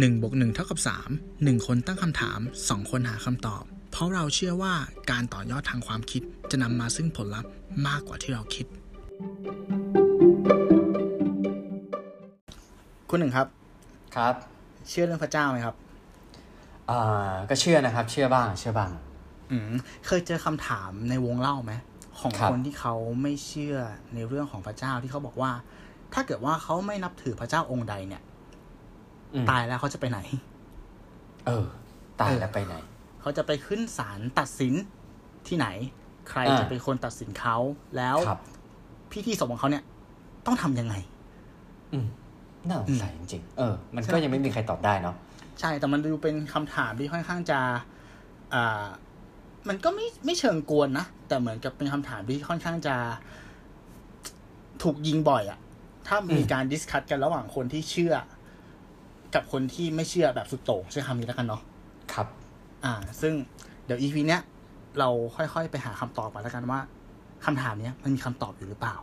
1บวก1เท่ากับ 3 1 คนตั้งคำถาม 2 คนหาคำตอบ เพราะเราเชื่อว่าการต่อยอดทางความคิดจะนำมาซึ่งผลลัพธ์มากกว่าที่เราคิด คุณหนึ่งครับ ครับ เชื่อเรื่องพระเจ้าไหมครับอ่าก็เชื่อนะครับ เชื่อบ้าง เชื่อบ้าง อืมเคยเจอคำถามในวงเล่าไหมของครับคนที่เขาไม่เชื่อในเรื่องของพระเจ้าที่เขาบอกว่า ถ้าเกิดว่าเขาไม่นับถือพระเจ้าองค์ใดเนี่ยอืม ตายแล้วเขาจะไปไหน เออ ตายเออแล้วไปไหน เขาจะไปขึ้นศาลตัดสินที่ไหน ใครอ่าจะเป็นคนตัดสินเขาแล้วครับพิธีศพของเขาเนี่ย ต้องทำยังไง อืมน่าสงสัยจริงๆเออ มันใช่ก็ยังไม่มีใครตอบได้เนาะใช่แต่มันดูเป็นคำถามที่ค่อนข้างจะ อ่า มันก็ไม่ไม่เชิงกวนนะแต่เหมือนกับเป็นคำถามที่ค่อนข้างจะ ถูกยิงบ่อยอะถ้ามีการดิสคัตกันระหว่างคนที่เชื่อ กับคนที่ไม่เชื่อแบบสุดโต่งใช้คำนี้แล้วกันเนาะครับ อ่า ซึ่งเดี๋ยวอีพีเนี้ยเราค่อยๆไปหาคำตอบกันแล้วกันว่าคำถามเนี้ยมันมีคำตอบอยู่หรือเปล่า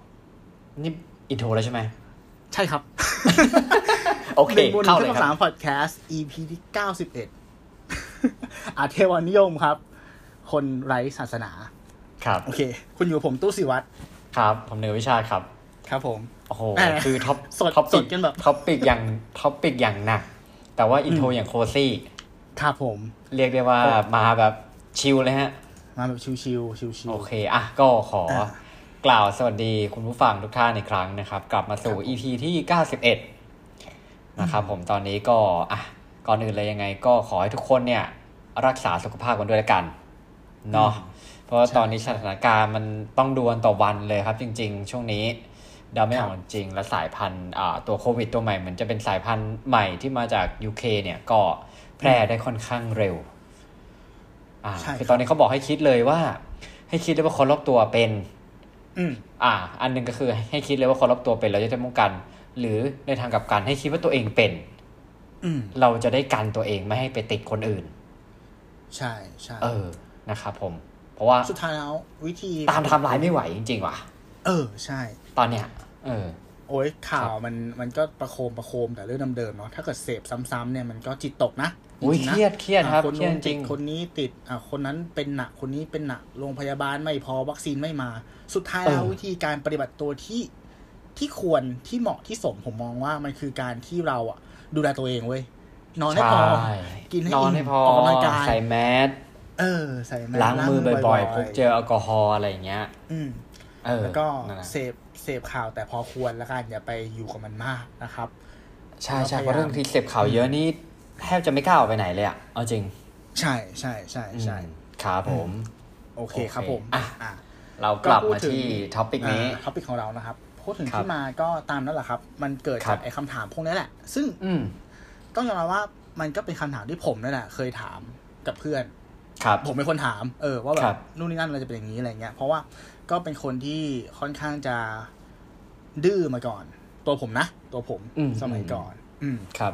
นี่อินโทรแล้วใช่ไหม ใช่ครับ โอเคหนึ่งบนหนึ่เข้างเลยที่คสารับมพอดแคสต์ EP ที่เก้าสิบเอ็ดอาเทวานิยมครับ คนไร้ศาสนา ครับ โอเค คุณอยู่กับผมตู้สิวัตรครับ ผมเนยวิชาติครับ ครับผม โอ้โหแหมคือ top speed top speed กันแบบ topic อย่าง topic อย่างหนัก แต่ว่า intro อย่าง cozy ครับผม เรียกได้ว่ามาแบบ chill เลยฮะ มาแบบชิวๆชิวโอเค อะ ก็ขออะกล่าวสวัสดีคุณผู้ฟังทุกท่านอีกครั้งนะครับ กลับมาสู่ EP ที่ 91 นะครับผมตอนนี้ก็อะก่อนอื่นเลยยังไง ก็ขอให้ทุกคนเนี่ย รักษาสุขภาพกันด้วยละกันเนาะเพราะว่าตอนนี้สถานการณ์มันต้องดวนต่อวันเลยครับ จริง ๆ ช่วงนี้ เดาไม่ออกจริง และสายพันธุ์อ่าตัวโควิดตัวใหม่เหมือนจะเป็นสายพันธุ์ใหม่ที่มาจาก UK เนี่ยก็แพร่ได้ค่อนข้างเร็วอ่าใช่คือครับตอนนี้เขาบอกให้คิดเลยว่า ให้คิดเลยว่าคนรอบตัวเป็นๆอืมอ่า อันหนึ่งก็คือให้คิดเลยว่าคนรอบตัวเป็นเราจะได้ป้องกัน หรือในทางกลับกันให้คิดว่าตัวเองเป็นอืมเราจะได้กันตัวเองไม่ให้ไปติดคนอื่น ใช่ใช่เออนะครับผม เพราะว่าสุดท้ายแล้ววิธีตามไทำลายไม่ไหวจริงๆว่ะ เออ ใช่ ตอนเนี้ย เออ โอ้ยข่าวมันมันก็ประโคมประโคมแต่เรื่องเดิมๆเนาะถ้าเกิดเสพซ้ำๆเนี่ยมันก็จิตตกนะอุ้ยจงๆเคนะรียดเครียดครับอะคนเครียดนู้นจติริดงคนนี้ติดอะคนนั้นเป็นหนักคนนี้เป็นหนักโรงพยาบาลไม่พอวัคซีนไม่มา สุดท้ายแล้วเออวิธีการปฏิบัติตัวที่ที่ควรที่เหมาะที่สมผมมองว่ามันคือการที่เราอะ ดูแลตัวเองเว้ยนอนให้ใช่พอกินให้นอนอิ่มให้พอออกกำลังกายใส่แมสเออ ใส่แมสล้างมือบ่อยๆพกๆเจลแอลกอฮอล์อะไรอย่างเงี้ย อืมเออ แล้วก็นั่นแหละเสพเสพข่าวแต่พอควรแล้วกันอย่าไปอยู่กับมันมากนะครับ ใช่ใช่เราพยายามเพราะเรื่องที่เสพข่าวเยอะนี่แทบจะไม่กล้าออกไปไหนเลยอะเอาจริง ใช่ใช่ใช่ใช่อืมครับผมโอเคโอเคครับผมอะอะเรากลับก็พูดมาถึงที่ท็อปิกนี้ท็อปิกของเรานะครับพูดถึงครับที่มาก็ตามนั่นแหละครับ มันเกิดครัจากบไอ้คำถามพวกนี้แหละ ซึ่งอืมต้องยอมรับว่ามันก็เป็นคำถามที่ผมนั่นแหละเคยถามกับเพื่อนครับผมเป็นคนถาม เออว่าแบครับบนู่นนี่นั่นเราจะเป็นอย่างนี้อะไรเงี้ยเพราะว่า ก็เป็นคนที่ค่อนข้างจะดื้อมาก่อน ตัวผมนะ ตัวผมอืมสมัยก่อน อืมครับ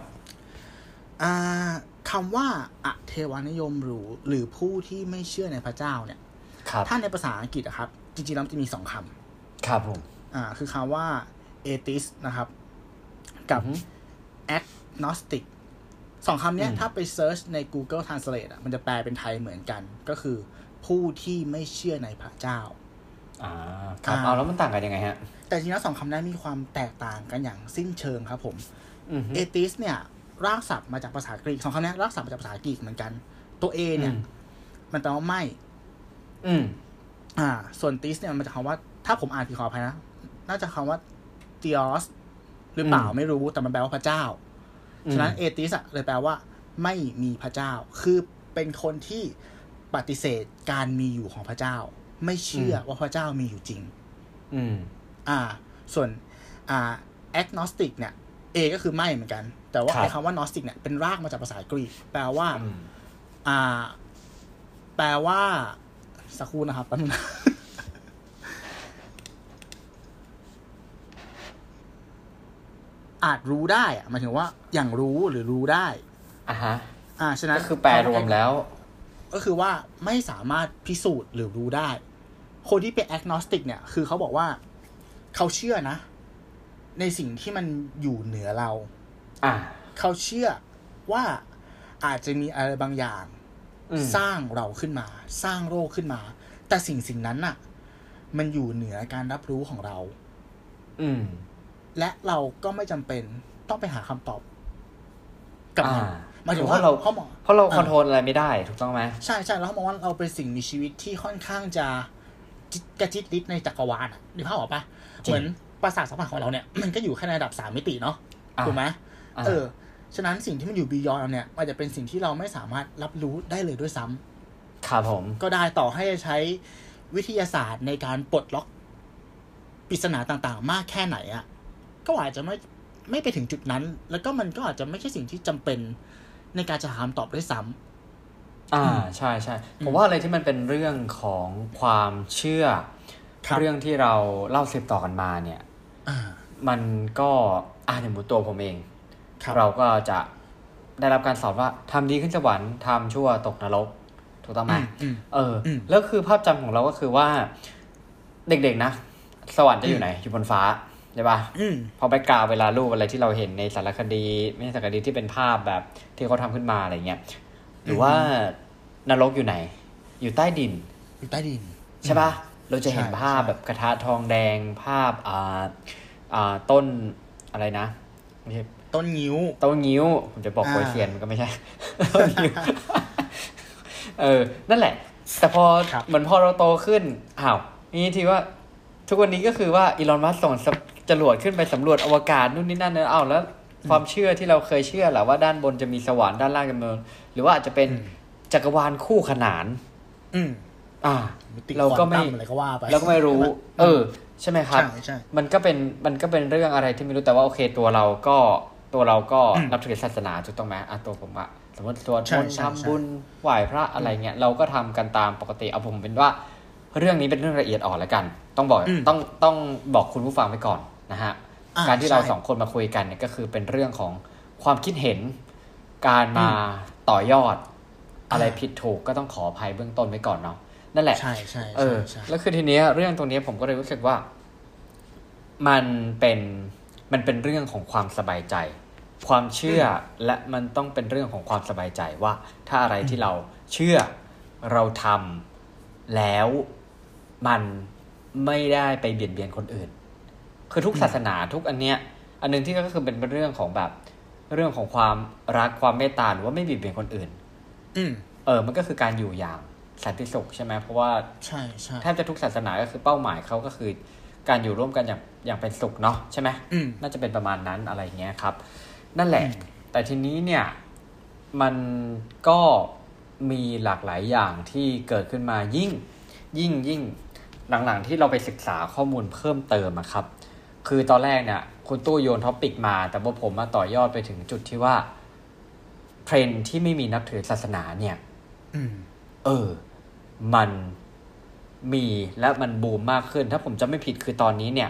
อ่าคำว่าอเทวานิยมหรือหรือผู้ที่ไม่เชื่อในพระเจ้าเนี่ยครับถ้าในภาษาอังกฤษอะครับ จริงๆแล้วมันจะมีสองคำครับผมอ่าคือคำว่า atheist นะครับ กับอือฮึ agnostic สองคำเนี้ยอืมถ้าไปเซิร์ชใน Google Translate อะมันจะแปลเป็นไทยเหมือนกัน ก็คือผู้ที่ไม่เชื่อในพระเจ้า อ่าครับอ่าเอาแล้วมันต่างกันยังไงฮะ แต่จริงๆแล้วสองคำนั้นมีความแตกต่างกันอย่างสิ้นเชิงครับผมอืมฮึ atheist เนี่ย รากศัพท์มาจากภาษากรีกสองคำเนี้ยรากศัพท์มาจากภาษากรีกเหมือนกัน ตัว A เนี่ยอืมมันแปลว่าไม่ อืม อ่า ส่วน theist เนี่ยมันมาจากคำว่า ถ้าผมอ่านผิดขออภัยนะ น่าจะคำว่า theos หรือเปล่าอืมไม่รู้แต่มันแปลว่าพระเจ้าอืมฉะนั้น atheist อะเลยแปลว่า ไม่มีพระเจ้า คือเป็นคนที่ปฏิเสธการมีอยู่ของพระเจ้า ไม่เชื่อว่าพระเจ้ามีอยู่จริง อืม อ่า ส่วน อ่า agnostic เนี่ย A ก็คือไม่เหมือนกัน แต่ว่าครับไอ้คำว่า gnostic เนี่ย เป็นรากมาจากภาษากรีก แปลว่าอืมอ่า แปลว่า สักครู่นะครับแป๊บนึงนะอาจรู้ได้อะหมายถึงว่า อย่างรู้หรือรู้ได้อะฮะ อ่า ฉะนั้นก็คือแปลรวมแล้ว ก็คือว่าไม่สามารถพิสูจน์หรือรู้ได้ คนที่เป็น agnostic เนี่ย คือเขาบอกว่าเขาเชื่อนะ ในสิ่งที่มันอยู่เหนือเรา อ่า เขาเชื่อว่าอาจจะมีอะไรบางอย่างอืมสร้างเราขึ้นมา สร้างโรคขึ้นมา แต่สิ่งสิ่งนั้นน่ะ มันอยู่เหนือการรับรู้ของเรา อืม และเราก็ไม่จำเป็นต้องไปหาคำตอบ กับมันอ่า หมายถึงเพว่าราะเราเขามองเพราะเราอ่าคอนโทรลอะไรไม่ได้ถูกต้องไหมใช่ใช่แล้วเขามองว่าเราเป็นสิ่งมีชีวิตที่ค่อนข้างจะจิกระจิตริดในจักรวาลอะนึกภาพออกปะจริงเหมือนประสาทสัมผัสของเราเนี่ย มันก็อยู่แค่ในระดับสามมิติเนาะอ่าถูกไหมอ่าเออฉะนั้นสิ่งที่มันอยู่บียอนเราเนี่ยมันจะเป็นสิ่งที่เราไม่สามารถรับรู้ได้เลยด้วยซ้ำครับผม ก็ได้ต่อให้จะใช้วิทยาศาสตร์ในการปลดล็อกปริศนาต่างๆ มากแค่ไหนอะ่ะ ก็อาจจะไม่ไม่ไปถึงจุดนั้น แล้วก็มันก็อาจจะไม่ใช่สิ่งที่จำเป็น ในการจะหาคำตอบด้วยซ้ำอ่าใช่ใช่ผมว่าอะไรที่มันเป็นเรื่องของความเชื่อครับเรื่องที่เราเล่าสืบต่อกันมาเนี่ยอ่ามันก็อ่าอย่างหมูตัวผมเองครับเราก็จะได้รับการสอนว่าทำดีขึ้นสวรรค์ทำชั่วตกนรกถูกต้องไหมอืมอืมเอออมแล้วคือภาพจำของเราก็คือว่า เด็กๆนะ สวรรค์จะอยู่ไหน อยู่บนฟ้า ใช่ปะอืมพอไปกราวเวลารูปอะไรที่เราเห็นในสารคดี ไม่ใช่สารคดีที่เป็นภาพแบบที่เขาทำขึ้นมาอะไรเงี้ยหรือว่านรกอยู่ไหน อยู่ใต้ดิน อยู่ใต้ดิน ใช่ปะเราจะเห็นใช่ภาพใช่แบบกระทะทองแดงภาพอ่าอ่าต้นอะไรนะไม่ใช่ต้นงิ้ว ต้นงิ้ว ผมจะบอกอ่าโปยเซียนมันก็ไม่ใช่ต้นงิ้วเออ นั่นแหละ แต่พอครับเหมือนพอเราโตขึ้นอ้าวนี่ทีว่าทุกวันนี้ก็คือว่าอีลอนมัสก์ส่ง จรวดขึ้นไปสำรวจอวกาศนู่นนี่นั่นเนอะอ้าวแล้วความเชื่อที่เราเคยเชื่อแหละว่าด้านบนจะมีสวรรค์ด้านล่างจะมีหรือว่าอาจจะเป็นจักรวาลคู่ขนาน อืมอ่ามิติเราก็ไม่ควตัอะไรก็ว่าไปเราก็ไม่รู้ เออ ใช่ไหมครับใช่ใช่มันก็เป็นมันก็เป็นเรื่องอะไรที่ไม่รู้แต่ว่าโอเคตัวเราก็ตัวเราก็อืมนับถือศาสนาถูกต้องไหมอะตัวผมอะสมมติสวดใช่มนต์ใช่ทำบุญไหว้พระอะไรเงี้ยเราก็ทำกันตามปกติเอาผมเป็นว่า เรื่องนี้เป็นเรื่องละเอียดอ่อนแล้วกัน ต้องบอกอืมต้องต้องบอกคุณผู้ฟังไปก่อน นะฮะอ่าการที่เราใช่สองคนมาคุยกันเนี่ยก็คือเป็นเรื่องของความคิดเห็นการมาต่อยอด อะไรอ่าผิดถูกก็ต้องขออภัยเบื้องต้นไว้ก่อนเนาะนั่นแหละใช่ใช่เอใช่อใช่แล้วคือทีเนี้ยเรื่องตรงเนี้ยผมก็เลยรู้สึกว่า มันเป็นมันเป็นเรื่องของความสบายใจ ความเชื่ออและมันต้องเป็นเรื่องของความสบายใจว่า ถ้าอะไรที่เราเชื่อเราทำแล้วมันไม่ได้ไปเบียดเบียนคนอื่น คือทุกศาสนาทุกอันเนี้ย อันหนึงที่ก็คือเป็นเรื่องของแบบเรื่องของความรักความเมตตาหรือว่าไม่เบียดเบียนคนอื่น อืมเออ มันก็คือการอยู่อย่างสันติสุขใช่ไหมเพราะว่าใช่ใช่แทบจะทุกศาสนาก็คือเป้าหมายเขาก็คือ การอยู่ร่วมกันอย่างอย่างเป็นสุขเนาะใช่ไหมอืมน่าจะเป็นประมาณนั้นอะไรเงี้ยครับ นั่นแหละอืมแต่ทีนี้เนี่ย มันก็มีหลากหลายอย่างที่เกิดขึ้นมายิ่ง ยิ่งยิ่งหลังๆที่เราไปศึกษาข้อมูลเพิ่มเติมอะครับ คือตอนแรกเนี่ยคุณตู้โยน topic มา แต่ว่าผมมาต่อยอดไปถึงจุดที่ว่าเทรนด์ที่ไม่มีนับถือศาสนาเนี่ยอืมเออ มันมีและมันบูมมากขึ้น ถ้าผมจำไม่ผิดคือตอนนี้เนี่ย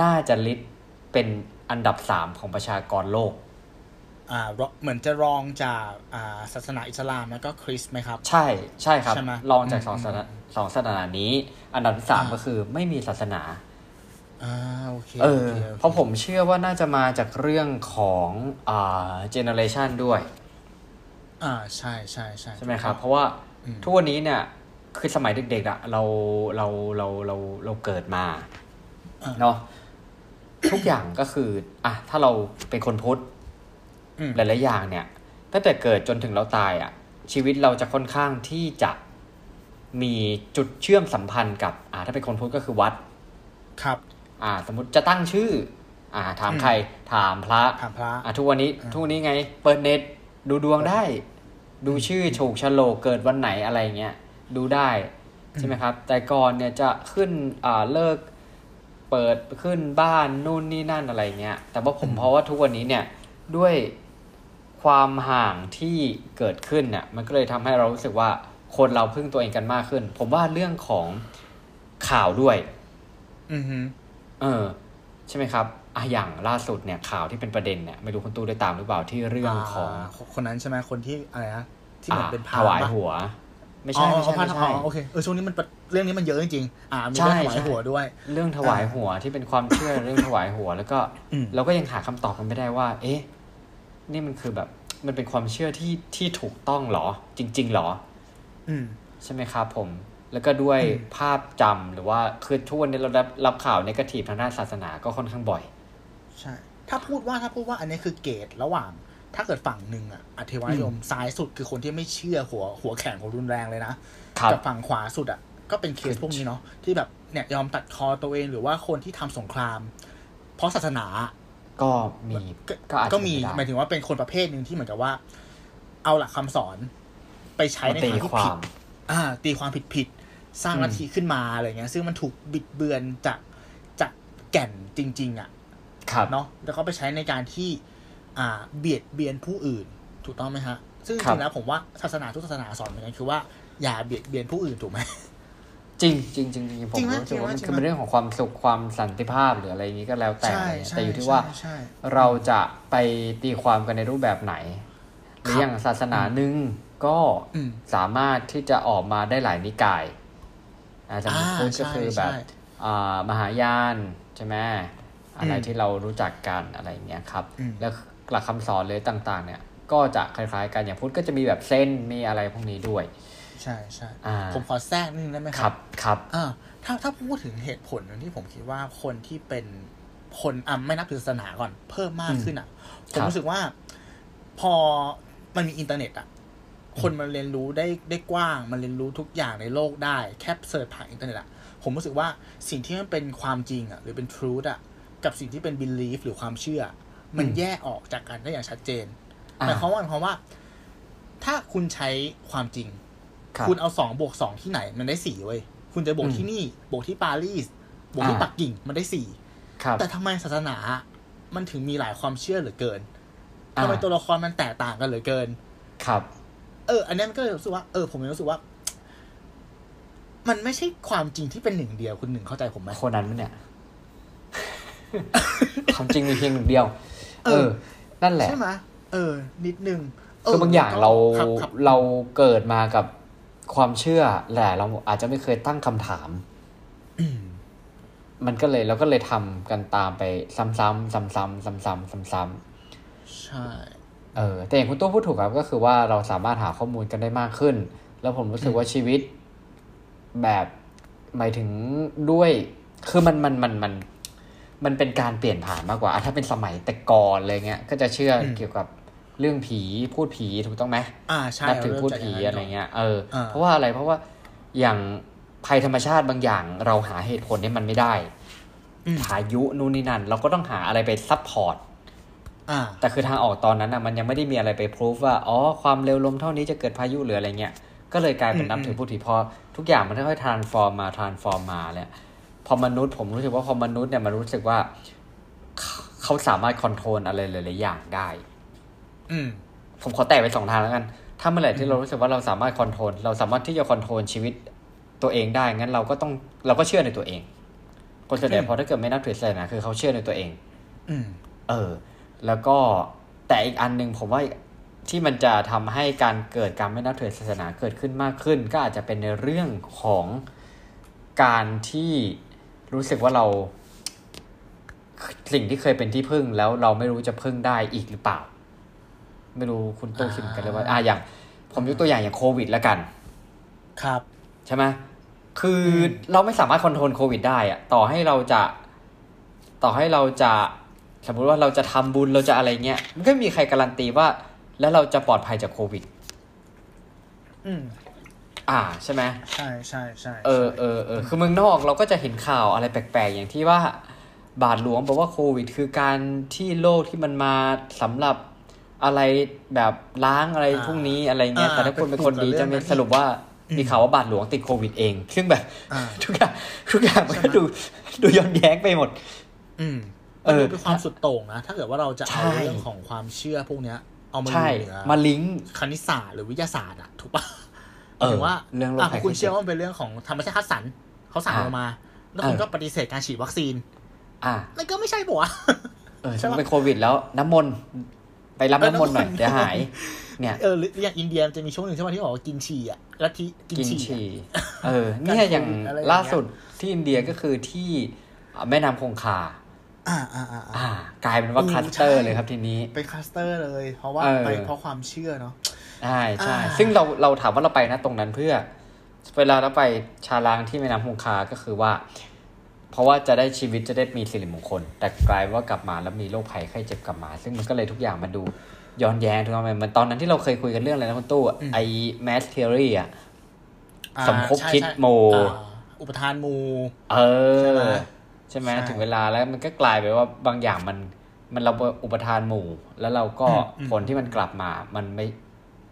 น่าจะลิสต์เป็นอันดับสามของประชากรโลก อ่ารอเหมือนจะรองจากอ่าศาสนาอิสลามแล้วก็คริสต์ไหมครับ ใช่ใช่ครับใช่ไหมรองจากสองอืมศาสนาสองศาสนานี้ อันดับที่สามอ่าก็คือไม่มีศาสนา อ่าโอเคเออโคโคเพราะผมเชื่อว่าน่าจะมาจากเรื่องของอ่าเจเนอเรชันด้วย อ่าใช่ใช่ใช่ใช่ไหมครับ เพราะว่าอืมทุกวันนี้เนี่ย คือสมัยเด็กๆอะเราเราเราเราเราเกิดมาอ่าเนาะทุกอย่างก็คืออะถ้าเราเป็นคนพุทธอืมหลายๆอย่างเนี่ยตั้งแต่เกิดจนถึงเราตายอะชีวิตเราจะค่อนข้างที่จะมีจุดเชื่อมสัมพันธ์กับ อ่าถ้าเป็นคนพุทธก็คือวัด ครับ อ่า สมมติจะตั้งชื่อ อ่า ถามอืมใคร ถามพระถามพระอะทุกวันนี้อ่าทุกวันนี้ไง เปิดเน็ตดูดวงได้ ดูชื่อถูกฉลกเกิดวันไหนอะไรเงี้ยดูได้ใช่ไหมครับ แต่ก่อนเนี่ยจะขึ้นอ่าเลิกเปิดขึ้นบ้านนู่นนี่นั่นอะไรเงี้ย แต่ว่าผมอืมเพราะว่าทุกวันนี้เนี่ยด้วยความห่างที่เกิดขึ้นเนี่ยมันก็เลยทำให้เรารู้สึกว่าคนเราพึ่งตัวเองกันมากขึ้น ผมว่าเรื่องของข่าวด้วย อือฮึ เออ ใช่ไหมครับอะอย่างล่าสุดเนี่ยข่าวที่เป็นประเด็นเนี่ยไม่รู้คุณตู้ได้ตามหรือเปล่าที่เรื่องของาคนนั้นใช่ไหมคนที่อะไรนะที่เหมือนเป็นพถระวายปะหัว ไม่อ๋อใช่ไม่ใช่พระไม่อ๋ใช่อโอเคเออช่วงนี้มันเรื่องนี้มันเยอะจริงๆอ่ามีใช่เรื่องถวายใช่หัวด้วย เรื่องถวายหัวที่เป็นความเชื่อเรื่องถวายหัว แล้วก็อืมเราก็ยังหาคำตอบกันไม่ได้ว่า เอ๊ะนี่มันคือแบบมันเป็นความเชื่อที่ที่ถูกต้องเหรอ จริงๆเหรอ อืมใช่ไหมครับผม แล้วก็ด้วยอืมภาพจำหรือว่าคือทุกวันนี้เรารับรับข่าวในกาทีฟทางด้านศาสนาก็ค่อนข้างบ่อย ใช่ ถ้าพูดว่าถ้าพูดว่าอันนี้คือเกตระหว่าง ถ้าเกิดฝั่งหนึ่งอะอธิวานิยมซ้ายสุดคือคนที่ไม่เชื่อหัวหัวแข็งหัวรุนแรงเลยนะครับกับฝั่งขวาสุดอะก็เป็นเคสพวกนี้เนาะที่แบบเนี่ยยอมตัดคอตัวเองหรือว่าคนที่ทำสงคราม เพราะศาสนาก็มีก็ก็อาจจะก็มีเป็นไปได้หมายถึงว่าเป็นคนประเภทหนึ่งที่เหมือนกับว่า เอาหลักคำสอนไปใช้ในมาตีทางที่ควาผิดม อ่า ตีความผิดผิดๆสร้างอืมลัทธิขึ้นมาอะไรเงี้ย ซึ่งมันถูกบิดเบือนจากจากแก่นจริง ๆ อะ ครับเนาะแล้วก็ไปใช้ในการที่ อ่า เบียดเบียนผู้อื่น ถูกต้องไหมฮะ ซึ่งจครับริงๆแล้วผมว่าศาสนาทุกศาสนาสอนเหมือนกันคือว่าอย่าเบียดเบียนผู้อื่นถูกไหมจริงจริงจริงจริงผมจริงไหมรู้สึกว่ามันจริงไหมคือเป็นเรื่องของความสุขความสันติภาพหรืออะไรอย่างนี้ก็แล้วแต่ใช่อะไรเงี้ยใช่แต่อยู่ที่ว่าใช่ใช่เราจะไปตีความกันในรูปแบบไหน หรืออย่างศาสนาหนึ่งก็อืมสามารถที่จะออกมาได้หลายนิกายอาจารย์อ่าพุทธก็ใช่คือแบบใช่อ่ามหายานใช่ไหมอะไรอืมที่เรารู้จักกันอะไรอย่างเงี้ยครับอืมแล้วหลักคำสอนเลยต่าง ๆ เนี่ย ก็จะคล้ายๆกันอย่างพุทธก็จะมีแบบเส้นมีอะไรพวกนี้ด้วย ใช่ใช่อ่าผมขอแทรกนิดนึงได้ไหมคครัรับบครับอ่าถ้าถ้าพูดถึงเหตุผลหนึ่งที่ผมคิดว่าคนที่เป็นคนอะไม่นับถือศาสนาก่อนเพิ่มมากขึ้นอะผครัมบรู้สึกว่า พอมันมีอินเทอร์เน็ตอะ คนมันเรียนรู้ได้ได้กว้าง มันเรียนรู้ทุกอย่างในโลกได้ แค่เสิร์ชผ่านอินเทอร์เน็ตอะผมรู้สึกว่าสิ่งที่มันเป็นความจริงอะหรือเป็น truth อะกับสิ่งที่เป็น belief หรือความเชื่อ มันอืมแยกออกจากกันได้อย่างชัดเจนอ่าหมายความว่าหมายความว่า ถ้าคุณใช้ความจริงครับคุณเอาสองบวกสองที่ไหน มันได้สี่เว้ยคุณจะบวกอืมที่นี่บวกที่ปารีสบวกที่อ่าปักกิ่งมันได้สี่ครับแต่ทำไมศาสนา มันถึงมีหลายความเชื่อเหลือเกินอ่าทำไมตัวละครมันแตกต่างกันเหลือเกิน ครับ เออ อันนี้มันก็เลยรู้สึกว่าเออผมเลยรู้สึกว่า มันไม่ใช่ความจริงที่เป็นหนึ่งเดียวคุณหนึ่งเข้าใจผมไหมโคนันมั้ยเนี่ยความจริงมีเพียงหนึ่งเดียว เอเอออนั่นแหละใช่ไหมเออ นิดนึงเคือบางอย่างเราครับครับเราเกิดมากับความเชื่อแหละเราอาจจะไม่เคยตั้งคำถามอืมมันก็เลยเราก็เลยทำกันตามไป ซ้ำๆซ้ำๆซ้ำๆซ้ำๆใช่ เออแต่อย่างคุณตู้พูดถูกครับก็คือว่าเราสามารถหาข้อมูลกันได้มากขึ้น แล้วผมรู้สึกว่าชีวิตแบบหมายถึงด้วย คือมันมันมันมัน มันเป็นการเปลี่ยนผ่านมากกว่าอะถ้าเป็นสมัยแต่ก่อนอะไรเงี้ย ก็จะเชื่ออมเกี่ยวกับเรื่องผีพูดผีถูกต้องไหมอ่าใช่นับถือเาเริ่มพูดจากผีย่างนั้นอะไรเงี้ยเอออ่าเพราะว่าอะไรเพราะว่าอย่างภัยธรรมชาติบางอย่าง เราหาเหตุผลเนี่ยมันไม่ได้อืมพายุนู่นนี่นั่น เราก็ต้องหาอะไรไป support อ่า แต่คือทางออกตอนนั้นอะมันยังไม่ได้มีอะไรไปพิสูจน์ว่าอ๋อความเร็วลมเท่านี้จะเกิดพายุหรืออะไรเงี้ยก็เลยกลายเป็นอืมนับถือผีถือพอทุกอย่างมันค่อยๆ transform มา transform มาเนี่ยพอมนุษย์ผมรู้สึกว่าพอมนุษย์เนี่ยมันรู้สึกว่าเขาเขาสามารถ control อะไรหลายๆอย่างได้ อืม ผมขอแตกไปสองทางแล้วกัน ถ้าเมื่อไหร่ที่เรารู้สึกว่าเราสามารถคอนโทรลเราสามารถที่จะคอนโทรลชีวิตตัวเองได้งั้นเราก็ต้องเราก็เชื่อในตัวเอง คนส่วนใหญ่อืมพอถ้าเกิดไม่นับถือศาสนาคือเขาเชื่อในตัวเอง อืม เออ แล้วก็แต่อีกอันหนึ่งผมว่าที่มันจะทำให้การเกิดการไม่นับถือศาสนาเกิดขึ้นมากขึ้น ก็อาจจะเป็นในเรื่องของการที่รู้สึกว่าเรา สิ่งที่เคยเป็นที่พึ่งแล้วเราไม่รู้จะพึ่งได้อีกหรือเปล่า ไม่รู้คุณตู้คิดเหมือนกันเลยว่าอ่าอย่าง ผมยกตัวอย่างอย่างโควิดแล้วกัน ครับ ใช่ไหมคืออเราไม่สามารถคอนโทรลโควิดได้อะต่อให้เราจะ ต่อให้เราจะ สมมุติว่าเราจะทำบุญเราจะอะไรเงี้ยมันก็ไม่มีใครการันตีว่า แล้วเราจะปลอดภัยจากโควิด อืมอ่าใช่ไหมใช่ใช่ใช่เออใช่เออเออคือเมืองนอกเราก็จะเห็นข่าวอะไรแปลกๆ อย่างที่ว่า บาทหลวงบอกว่าโควิด คือการที่โรคที่มันมาสำหรับอะไรแบบล้างอะไรอ่าพวกนี้อะไรเงี้ยอ่าแต่ถ้าคุณเป็นคนดีเป็นกลุ่มกับจะมีเรื่องนั้นสรุปว่าอืมมีข่าวว่าบาทหลวงติดโควิดเอง ซึ่งแบบอ่าทุกอย่างทุกอย่างมันใช่ก็ไหมดูดูย้อนแย้งไปหมด อืมเออ มันดูเป็นความสุดโต่งนะ ถ้าเกิดว่าเราจะเอาใช่เรื่องของความเชื่อพวกเนี้ย เอามาใช่อยู่เหนือมาลิงก์คณิตศาสตร์หรือวิทยาศาสตร์อะถูกปะเออถึงว่าเรื่องโรคอะภัยคุณไข้เจ็บเชื่อว่ามันเป็นเรื่องของธรรมชาติคัดสรรเขาสั่งอ่าเรามา แล้วคุณเออก็ปฏิเสธการฉีดวัคซีน อ่ามันก็ไม่ใช่ปะวะเออใช่ถ้าปะเป็นโควิดแล้วน้ำมนต์ไปรับเออน้ำมนต์หน่อยน้ำมนต์เดี๋ยวหาย เนี่ยเออหรืออย่างอินเดียมันจะมีช่วงหนึ่งใช่ไหมที่บอกว่ากินฉี่อะลัทธิกินกินฉี่ฉี่อะเออ เนี่ยอย่างอะไรอย่างเงี้ยล่าสุดที่อินเดียก็คือที่แม่น้ำคงคา อ่าอ่าอ่าอ่าอ่ากลายายเป็นว่าอืม cluster ใช่เลยครับทีนี้เป็น cluster เลย เพราะว่าเออไปเพราะความเชื่อเนาะใช่ใช่อ่าซึ่งเราเราถามว่าเราไปนะตรงนั้นเพื่อ เวลาเราไปชาลางที่แม่น้ำคงคาก็คือว่า เพราะว่าจะได้ชีวิตจะได้มีสิริมงคล แต่กลายว่ากลับมาแล้วมีโรคภัยไข้เจ็บกลับมา ซึ่งมันก็เลยทุกอย่างมันดูย้อนแย้งถูกไหมมันตอนนั้นที่เราเคยคุยกันเรื่องอะไรนะคุณตู้อะไอ้ mass theory อะอ่าสมคบใช่คิดใช่โมอ่าอุปทานหมู เอใช่ไหมอใช่ไหมใช่ถึงเวลาแล้วมันก็กลายไปว่าบางอย่างมันมันเราอุปทานหมู่ แล้วเราก็อืมอืมผลที่มันกลับมา มันไม่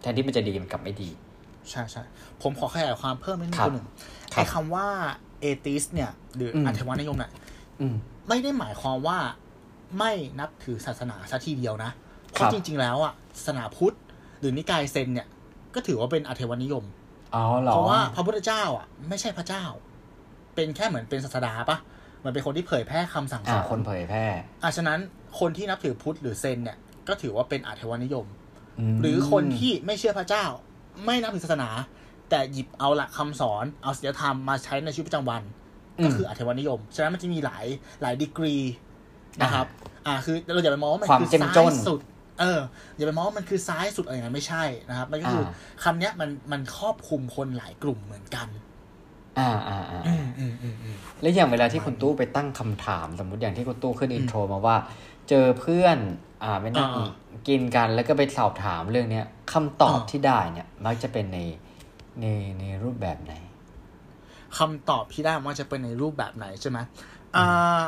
แทนที่มันจะดีมันกลับไม่ดี ใช่ใช่ผมขอขยายความเพิ่มนิดนึงครับคนหนึ่งครับไอ้คำว่าเอติสเนี่ย หรืออมอัตวานิยมเนี่ยอืมไม่ได้หมายความว่าไม่นับถือศาสนาซะทีเดียวนะ เพครัราะบจริง ๆ แล้วอะศาสนาพุทธ หรือนิกายเซนเนี่ย ก็ถือว่าเป็นอัตวานิยมอ๋อเหรอเพราะว่าพระพุทธเจ้าอะไม่ใช่พระเจ้า เป็นแค่เหมือนเป็นศาสดาปะเห มือนเป็นคนที่เผยแพร่คำสั่งสอ่าอนคนเผยแพร่อะฉะนั้นคนที่นับถือพุทธหรือเซนเนี่ย ก็ถือว่าเป็นอัตวานิยมมหรือคนที่ไม่เชื่อพระเจ้า ไม่นับถือศาสนา แต่หยิบเอาหลักคำสอนเอาศีลธรรมมาใช้ในชีวิตประจำวัน ก็คืออัตวานิยม ฉะนั้นมันจะมีหลายหลายดีกรีนะครับ อ่าคือเราอย่าไปมองว่ามันความคือเจ้มซ้าจ้ยนสุดเอออย่าไปมองว่ามันคือซ้ายสุดอะไรอย่างนั้นไม่ใช่นะครับ มันก็คืออาคำเนี้ยมันมันครอบคลุมคนหลายกลุ่มเหมือนกัน อ่าอ่าอ่าอืมอืมอืมอืมแล้วอย่างเวลาที่คุณตู้ไปตั้งคำถาม สมมุติอย่างที่คุณตู้ขึ้นอินโทรมาว่า เจอเพื่อน อ่าไปนั่งอ่ากินกันแล้วก็ไปสอบถามเรื่องเนี้ยคำตอบอ่าที่ได้เนี่ย มักจะเป็นในในในรูปแบบไหนคำตอบที่ได้มันจะเป็นในรูปแบบไหนใช่ไหมอ่า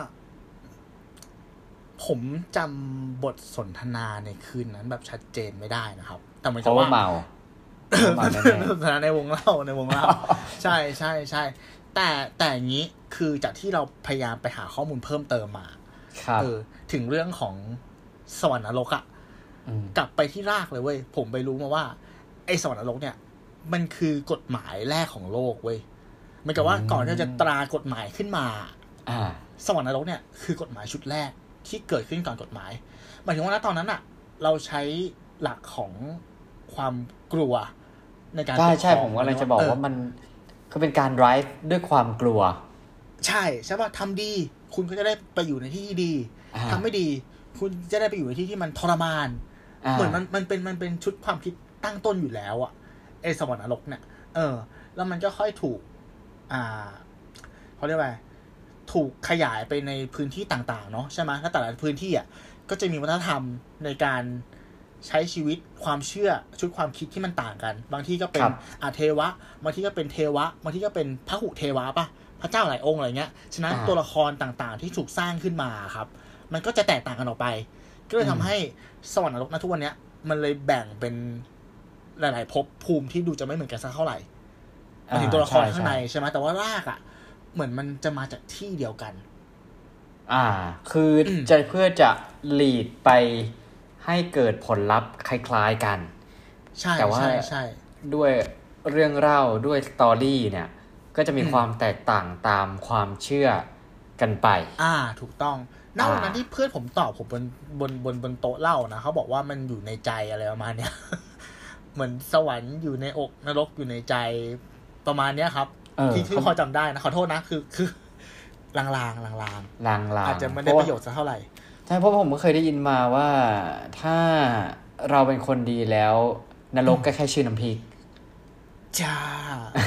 ผมจำบทสนทนาในคืนนั้นแบบชัดเจนไม่ได้นะครับ แต่เหมือนเพกับราะว่าว่าเมา เพราะว่าเมาแน่สนทนาในวงเล่าในวงเล่า ใช่ใช่ใช่แต่แต่อย่างนี้คือจากที่เราพยายามไปหาข้อมูลเพิ่มเติมมาๆครับเออถึงเรื่องของสวรรค์นรกอะมกลับไปที่รากเลยเว้ย ผมไปรู้มาว่า ไอ้สวรรค์นรกเนี่ย มันคือกฎหมายแรกของโลกเว้ยเหมือนกับว่าก่อนที่เราจะตรากฎหมายขึ้นมา อ่า สวรรค์นรกเนี่ยคือกฎหมายชุดแรกที่เกิดขึ้นก่อนกฎหมายหมายถึงว่าณตอนนั้นอะเราใช้หลักของความกลัว ในการใช่ปกครองใช่ผมก็เลยจะบอกว่ามันคือเป็นการ drive ด้วยความกลัว ใช่ใช่ป่ะทำดี คุณก็จะได้ไปอยู่ในที่ที่ดีอ่าทำไม่ดี คุณจะได้ไปอยู่ในที่ที่มันทรมานาเหมือนมันมันเป็นมันเป็นชุดความคิดตั้งต้นอยู่แล้วอะไอสวรรค์นรกเนี่ยเออ แล้วมันก็ค่อยถูก อ่าเขาเรียกว่าไงถูกขยายไปในพื้นที่ต่าง ๆ เนาะใช่ไหมแล้วแต่ละพื้นที่อะก็จะมีวัฒนธรรมในการ ใช้ชีวิตความเชื่อชุดความคิดที่มันต่างกัน บางที่ก็เป็นครับอาเทวะ บางที่ก็เป็นเทวะ บางที่ก็เป็นพระหุเทวะปะพระเจ้าหลายองค์อะไรเงี้ย ฉะนั้นอ่าตัวละครต่างๆ ที่ถูกสร้างขึ้นมาครับ มันก็จะแตกต่างกันออกไป ก็เลยทำให้สวรรค์นรกณทุกวันเนี้ยมันเลยแบ่งเป็นหลายๆภพภูมิที่ดูจะไม่เหมือนกันสักเท่าไหร่หมายถึงตัวละครข้างในใช่ไหมแต่ว่ารากอะ เหมือนมันจะมาจากที่เดียวกัน อ่า คืออมจะเพื่อจะ lead ไป ให้เกิดผลลัพธ์คล้าย ๆกัน ใช่แต่ว่าใช่ใช่ด้วยเรื่องเล่าด้วยสตอรี่เนี่ย ก็จะมีอืมความแตกต่างตามความเชื่อกันไป อ่า ถูกต้องณอ่าวันนั้นที่เพื่อนผมตอบผมบนบนบนบนโต๊ะเล่านะเขาบอกว่ามันอยู่ในใจอะไรประมาณเนี้ยเหมือนสวรรค์อยู่ในอกนรกอยู่ในใจประมาณเนี้ยครับเออที่ที่เขาพอจำได้นะขอโทษนะคือคือลางๆลางๆลางลางๆๆอาจจะไม่ได้ประโยชน์สักเท่าไหร่ ใช่เพราะผมก็เคยได้ยินมาว่าถ้าเราเป็นคนดีแล้ว นรกก็แค่ชื่อน้ำพริกจ้า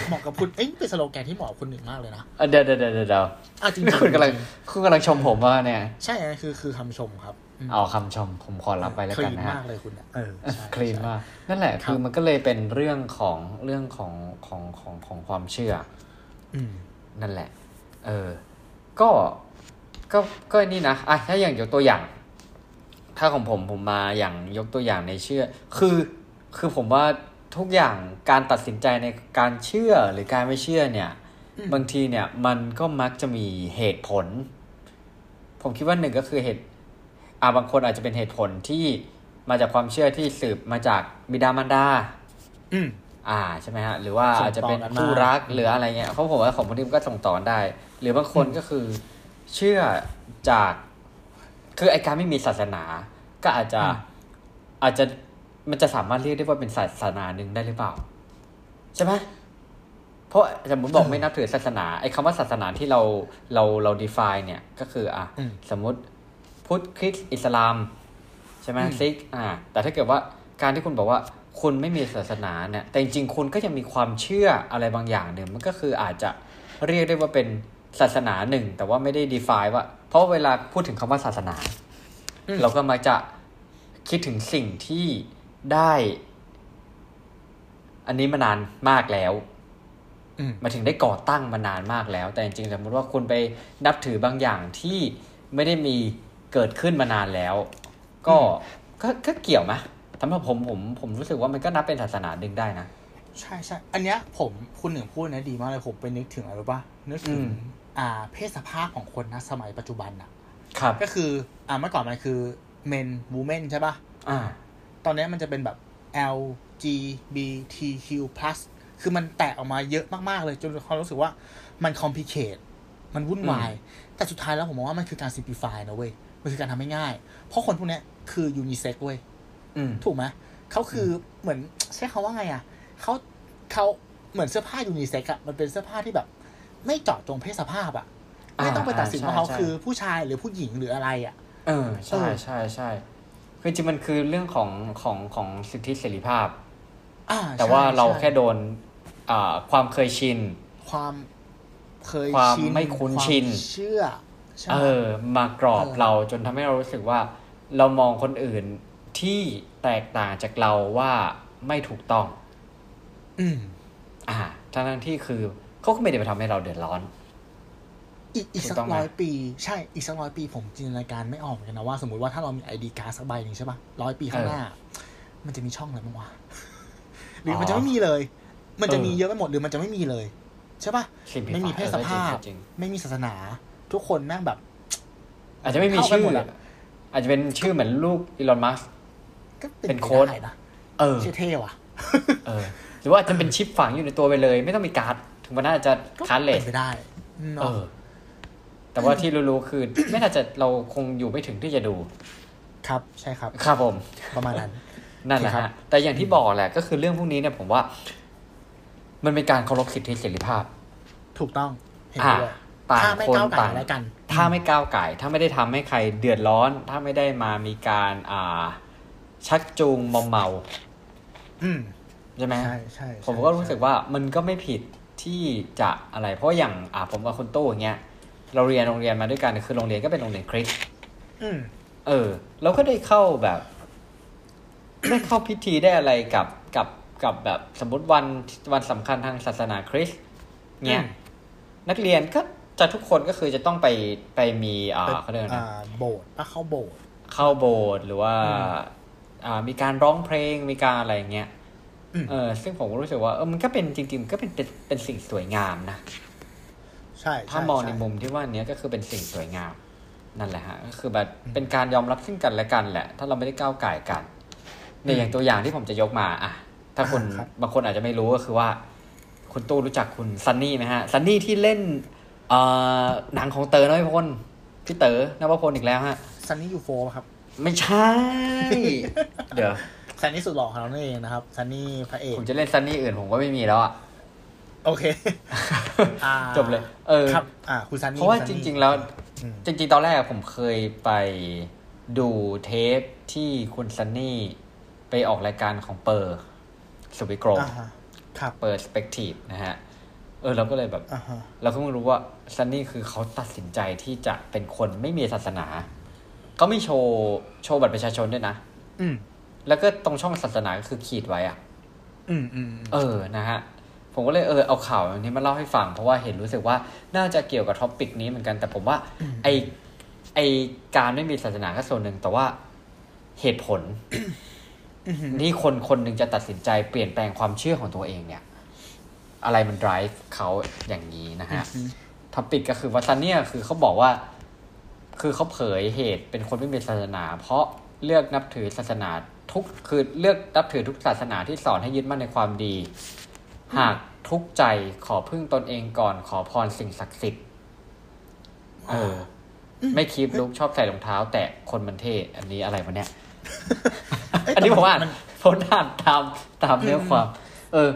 เหมาะกับคุณเอ้ยเป็นสโลแกนที่เหมาะกับคุณหนึ่งมากเลยนะเอ่อเดี๋ยวเดี๋ยวเดี๋ยวเดี๋ยวอะจริงนี่ๆคุณกำลังคุณกำลังชมผมว่าเนี่ย ใช่อันนั้นคือคือคำชมครับมเอาคำชมผมขอรับไปแล้วกันนะคลีฮะมากเลยคุณเนี่ยเออใช่คลีนใช่มากนั่นแหละครับคือมันก็เลยเป็นเรื่องของเรื่องของของของของความเชื่ออืมนั่นแหละ เออ ก็ ก็ก็นี่นะอะถ้าอย่างยกตัวอย่าง ถ้าของผมผมมาอย่างยกตัวอย่างในเชื่อ คือคือผมว่าทุกอย่างการตัดสินใจในการเชื่อหรือการไม่เชื่อเนี่ยอืมบางทีเนี่ยมันก็มักจะมีเหตุผล ผมคิดว่าหนึ่งก็คือเหตุอ่าบางคนอาจจะเป็นเหตุผลที่มาจากความเชื่อที่สืบมาจากบิดามารดา อืม อ่าใช่ไหมฮะ หรือว่าส่งต่ออาจจะเป็นกันมาคู่รักหรืออะไรเงี้ยเพราะผมว่าของบางทีมันก็ส่งต่อกันได้ หรือบางคนก็คือ เชื่อจากคือไอการไม่มีศาสนา ก็อาจจะอาจจะมันจะสามารถเรียกได้ว่าเป็นศาสนาหนึ่งได้หรือเปล่า ใช่ไหมเพราะสมมติบอกไม่นับถือศาสนาไอ้คำว่าศาสนาที่เราเราเรา define เนี่ย ก็คือ อะอืมสมมติพุทธคริสต์อิสลาม ใช่ไหมอืมซิก อ่า แต่ถ้าเกิดว่าการที่คุณบอกว่าคุณไม่มีศาสนาเนี่ย แต่จริงๆคุณก็ยังมีความเชื่ออะไรบางอย่างหนึ่งมันก็คืออาจจะเรียกได้ว่าเป็น ศาสนาหนึ่ง แต่ว่าไม่ได้ define ว่า เพราะเวลาพูดถึงคำว่าศาสนาอืมเราก็มักจะคิดถึงสิ่งที่ได้ อันนี้มานานมากแล้วอืมมาถึงได้ก่อตั้งมานานมากแล้ว แต่จริงๆสมมติว่าคุณไปนับถือบางอย่างที่ไม่ได้มีเกิดขึ้นมานานแล้ว ก็ก็ก็เกี่ยวไหมสำหรับผมผมผมรู้สึกว่ามันก็นับเป็นศาสนาหนึ่งได้นะ ใช่ใช่อันเนี้ยผมคุณหนึ่งพูดนะดีมากเลยผมไปนึกถึงอะไรรู้ป่ะนึกถึง อืมอ่าเพศสภาพของคนนะสมัยปัจจุบันอะครับ ก็คืออ่าเมื่อก่อนมันคือ men women ใช่ป่ะอ่า ตอนเนี้ยมันจะเป็นแบบ L G B T Q plus คือมันแตกออกมาเยอะมาก ๆ เลย จนเขารู้สึกว่ามัน complicate มันวุ่นวาย แต่สุดท้ายแล้วผมมองว่ามันคือการ simplify นะเว้ย มันคือการทำให้ง่าย เพราะคนพวกเนี้ยคือ unisex เว้ยอืมถูกไหมเขาคือเหมือนใช้คาว่าไงอะเขาเขาเหมือนเสื้อผ้ายูนิเซ็กอะมันเป็นเสื้อผ้าที่แบบ ไม่เจาะจงเพศสภาพอะไม่ต้องไปตัดสินว่าเขาใช่ใช่คือผู้ชายหรือผู้หญิงหรืออะไรอะเออใช่เออใช่ใช่คือจริงมันคือเรื่องของของของสิทธิเสรีภาพอ่าแต่ว่าใช่เราใช่แค่โดนอ่าความเคยชิน ความเคยความชินไม่คุ้นวามชินเชื่อใช่ไหมเออ มากรอบเออเราจนทำให้เรารู้สึกว่า เรามองคนอื่นที่แตกต่างจากเราว่าไม่ถูกต้อง อืม อ่าทั้งๆที่คือ เขาก็ไม่ได้ไปทำให้เราเดือดร้อน อีกอีกสักถูกต้องไหมร้อยปี ใช่อีกสักร้อยปี ผมจินตนาการไม่ออกเหมือนกันนะว่าสมมติว่าถ้าเรามีไอดีการ์ดสักใบหนึ่งใช่ป่ะร้อยปีข้างหน้า มันจะมีช่องอะไรบ้างวะหรือมันจะไม่มีเลย มันจะมีเยอะไปหมดหรือมันจะไม่มีเลยใช่ป่ะ Simplify ไม่มีเพศสภาพเออจริงไม่มีศาสนา ทุกคนแม่งแบบๆอาจจะไม่มีเข้ากันชื่อหมดอะอาจจะเป็นชื่อเหมือนลูกอีลอนมัสก็เป็นไโค้ดได้นะเออเชื่อเท่ว่ะเออ หรือว่าจะเป็นชิปฝังอยู่ในตัวไปเลย ไม่ต้องมีการ์ด ถึงมันน่าจะก็คาร์ดเลเป็สนไปได้เอเนาะอแต่ว่าที่รู้ๆคือ ไม่น่าจะเราคงอยู่ไม่ถึงที่จะดู ครับใช่ครับ ครับผม ประมาณนั้น นั่นแหละครัฮะบแต่อย่างที่บอกแหละ ก็คือเรื่องพวกนี้เนี่ยผมว่า มันเป็นการเคารพสิทธิเสรีภาพ ถูกต้องเห็นอ่าด้วยต่างถ้าไม่คนก้าวไก่ต่างแล้วกัน ถ้าไม่ก้าวไก่ ถ้าไม่ได้ทำให้ใครเดือดร้อน ถ้าไม่ได้มามีการอ่า ชักจูงมอมเมา อืมใช่ไหมใช่ใช่ผมก็รู้สึกว่ามันก็ไม่ผิด ที่จะอะไรเพราะอย่างอ่าผมกับคุณตู้อย่างเงี้ยเราเรียนโรงเรียนมาด้วยกันคือโรงเรียนก็เป็นโรงเรียนคริสต์อืมเออเราก็ได้เข้าแบบได้เข้าพิธีได้อะไรกับกับกับแบบสมมติวันวันสำคัญทางศาสนาคริสต์เงี้ยอืมนักเรียนก็จะทุกคนก็คือจะต้องไปไปมีอ่าเขาเรียกอะไรอ่านะโบสถ์ป้าเข้าโบสถ์เข้าโบสถ์หรือว่าอืมอ่ามีการร้องเพลงมีการอะไรเงี้ยอืม เออซึ่งผมก็รู้สึกว่าเออมันก็เป็นจริงๆมันก็เป็นเป็นเป็นสิ่งสวยงามนะใช่ถ้าช่มองในช่มุมที่ว่าเนี้ยก็คือเป็นสิ่งสวยงามนั่นแหละฮะก็คือแบบเป็นการยอมรับซึ่งกันและกันแหละ ถ้าเราไม่ได้ก้าวไก่ายกันในอย่างตัวอย่างที่ผมจะยกมาอะถ้าคนอ่าครับบางคนอาจจะไม่รู้ก็คือว่า คุณตู้รู้จักคุณซันนี่ไหมฮะซันนี่ที่เล่นเอ่อหนังของเต๋อนวพลพี่เต๋อนวพลอีกแล้วฮะซันนี่ยูโฟครับ ไม่ใช่ เดี๋ยว ซันนี่สุดหล่อของเรานั่นเองนะครับซันนี่พระเอกผมจะเล่นซันนี่อื่นผมก็ไม่มีแล้วอะโอเคอ่าจบเลย เออครับอ่าคุณซันนี่เพราะว่าคุณจซันนี่ริง ๆ แล้วอืมจริง ๆ ตอนแรกผมเคยไปดูเทปที่คุณซันนี่ไปออกรายการของเปอร์สุวิกรมอ่าฮะครับ Perspective นะฮะ เออเราก็เลยแบบอ่าฮะเราก็เพิ่งรู้ว่าซันนี่คือเขาตัดสินใจที่จะเป็นคนไม่มีศาสนาเขาไม่โชว์โชว์บัตรประชาชนด้วยนะอืม แล้วก็ตรงช่องศาสนาก็คือขีดไว้อะอืมอืมอืมเออนะฮะผมก็เลยเออเอาข่าวอันนี้มาเล่าให้ฟัง เพราะว่าเห็นรู้สึกว่าน่าจะเกี่ยวกับ topic นี้เหมือนกัน แต่ผมว่า ไอ้ไอ้การไม่มีศาสนาก็ส่วนหนึ่ง แต่ว่าเหตุผลอืมที่คนคนหนึ่งจะตัดสินใจเปลี่ยนแปลงความเชื่อของตัวเองเนี่ย อะไรมัน drive เขาอย่างนี้นะฮะอืม topic ก็คือว่าซันเนี่ยคือเขาบอกว่า คือเขาเผยเหตุเป็นคนไม่มีศาสนา เพราะเลือกนับถือศาสนา ทุกคือเลือกนับถือทุกศาสนาที่สอนให้ยึดมั่นในความดี หากทุกข์ใจขอพึ่งตนเองก่อนขอพรสิ่งศักดิ์สิทธิ์เออ ไม่คีบลุกชอบใส่รองเท้า แตะคนมันเท่อันนี้อะไรวะเนี่ยเยอันนี้ผมอ่านมันผมอ่านตามตามเนื้อความ เออ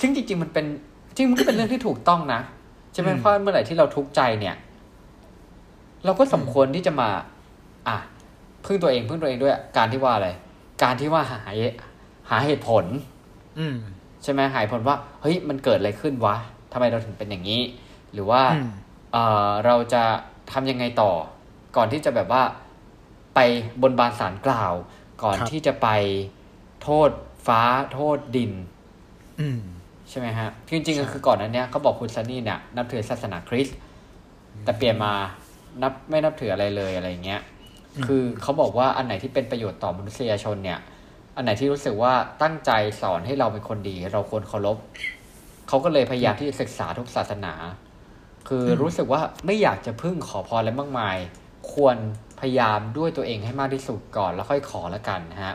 ซึ่งจริง ๆ มันเป็นจริงมันก็เป็นเรื่องที่ถูกต้องนะใช่ไหมอืมเพราะเมื่อไหร่ที่เราทุกข์ใจเนี่ย เราก็สมควรที่จะมา อะพึ่งตัวเองพึ่งตัวเองด้วย การที่ว่าอะไร การที่ว่าหาหาเหตุผล อืมใช่ไหมหาเหตุผลว่า เฮ้ยมันเกิดอะไรขึ้นวะทำไมเราถึงเป็นอย่างนี้ หรือว่าอืมเออเราจะทำยังไงต่อ ก่อนที่จะแบบว่าไปบนบานสารกล่าว ก่อนครับที่จะไปโทษฟ้าโทษดิน อืมใช่ไหมฮะจริงๆก็ใช่คือก่อนนั้นเนี้ยเขาบอกคุณซันนี่เนี่ยนับถือศาสนาคริสต์แต่เปลี่ยนมานับไม่นับถืออะไรเลยอะไรเงี้ย คือเขาบอกว่าอันไหนที่เป็นประโยชน์ต่อมนุษยชนเนี่ย อันไหนที่รู้สึกว่าตั้งใจสอนให้เราเป็นคนดี เราควรเคารพเขาก็เลยพยายามที่จะศึกษาทุกศาสนา คืออมรู้สึกว่าไม่อยากจะพึ่งขอพรอะไรมากมาย ควรพยายามด้วยตัวเองให้มากที่สุดก่อนแล้วค่อยขอละกันนะฮะ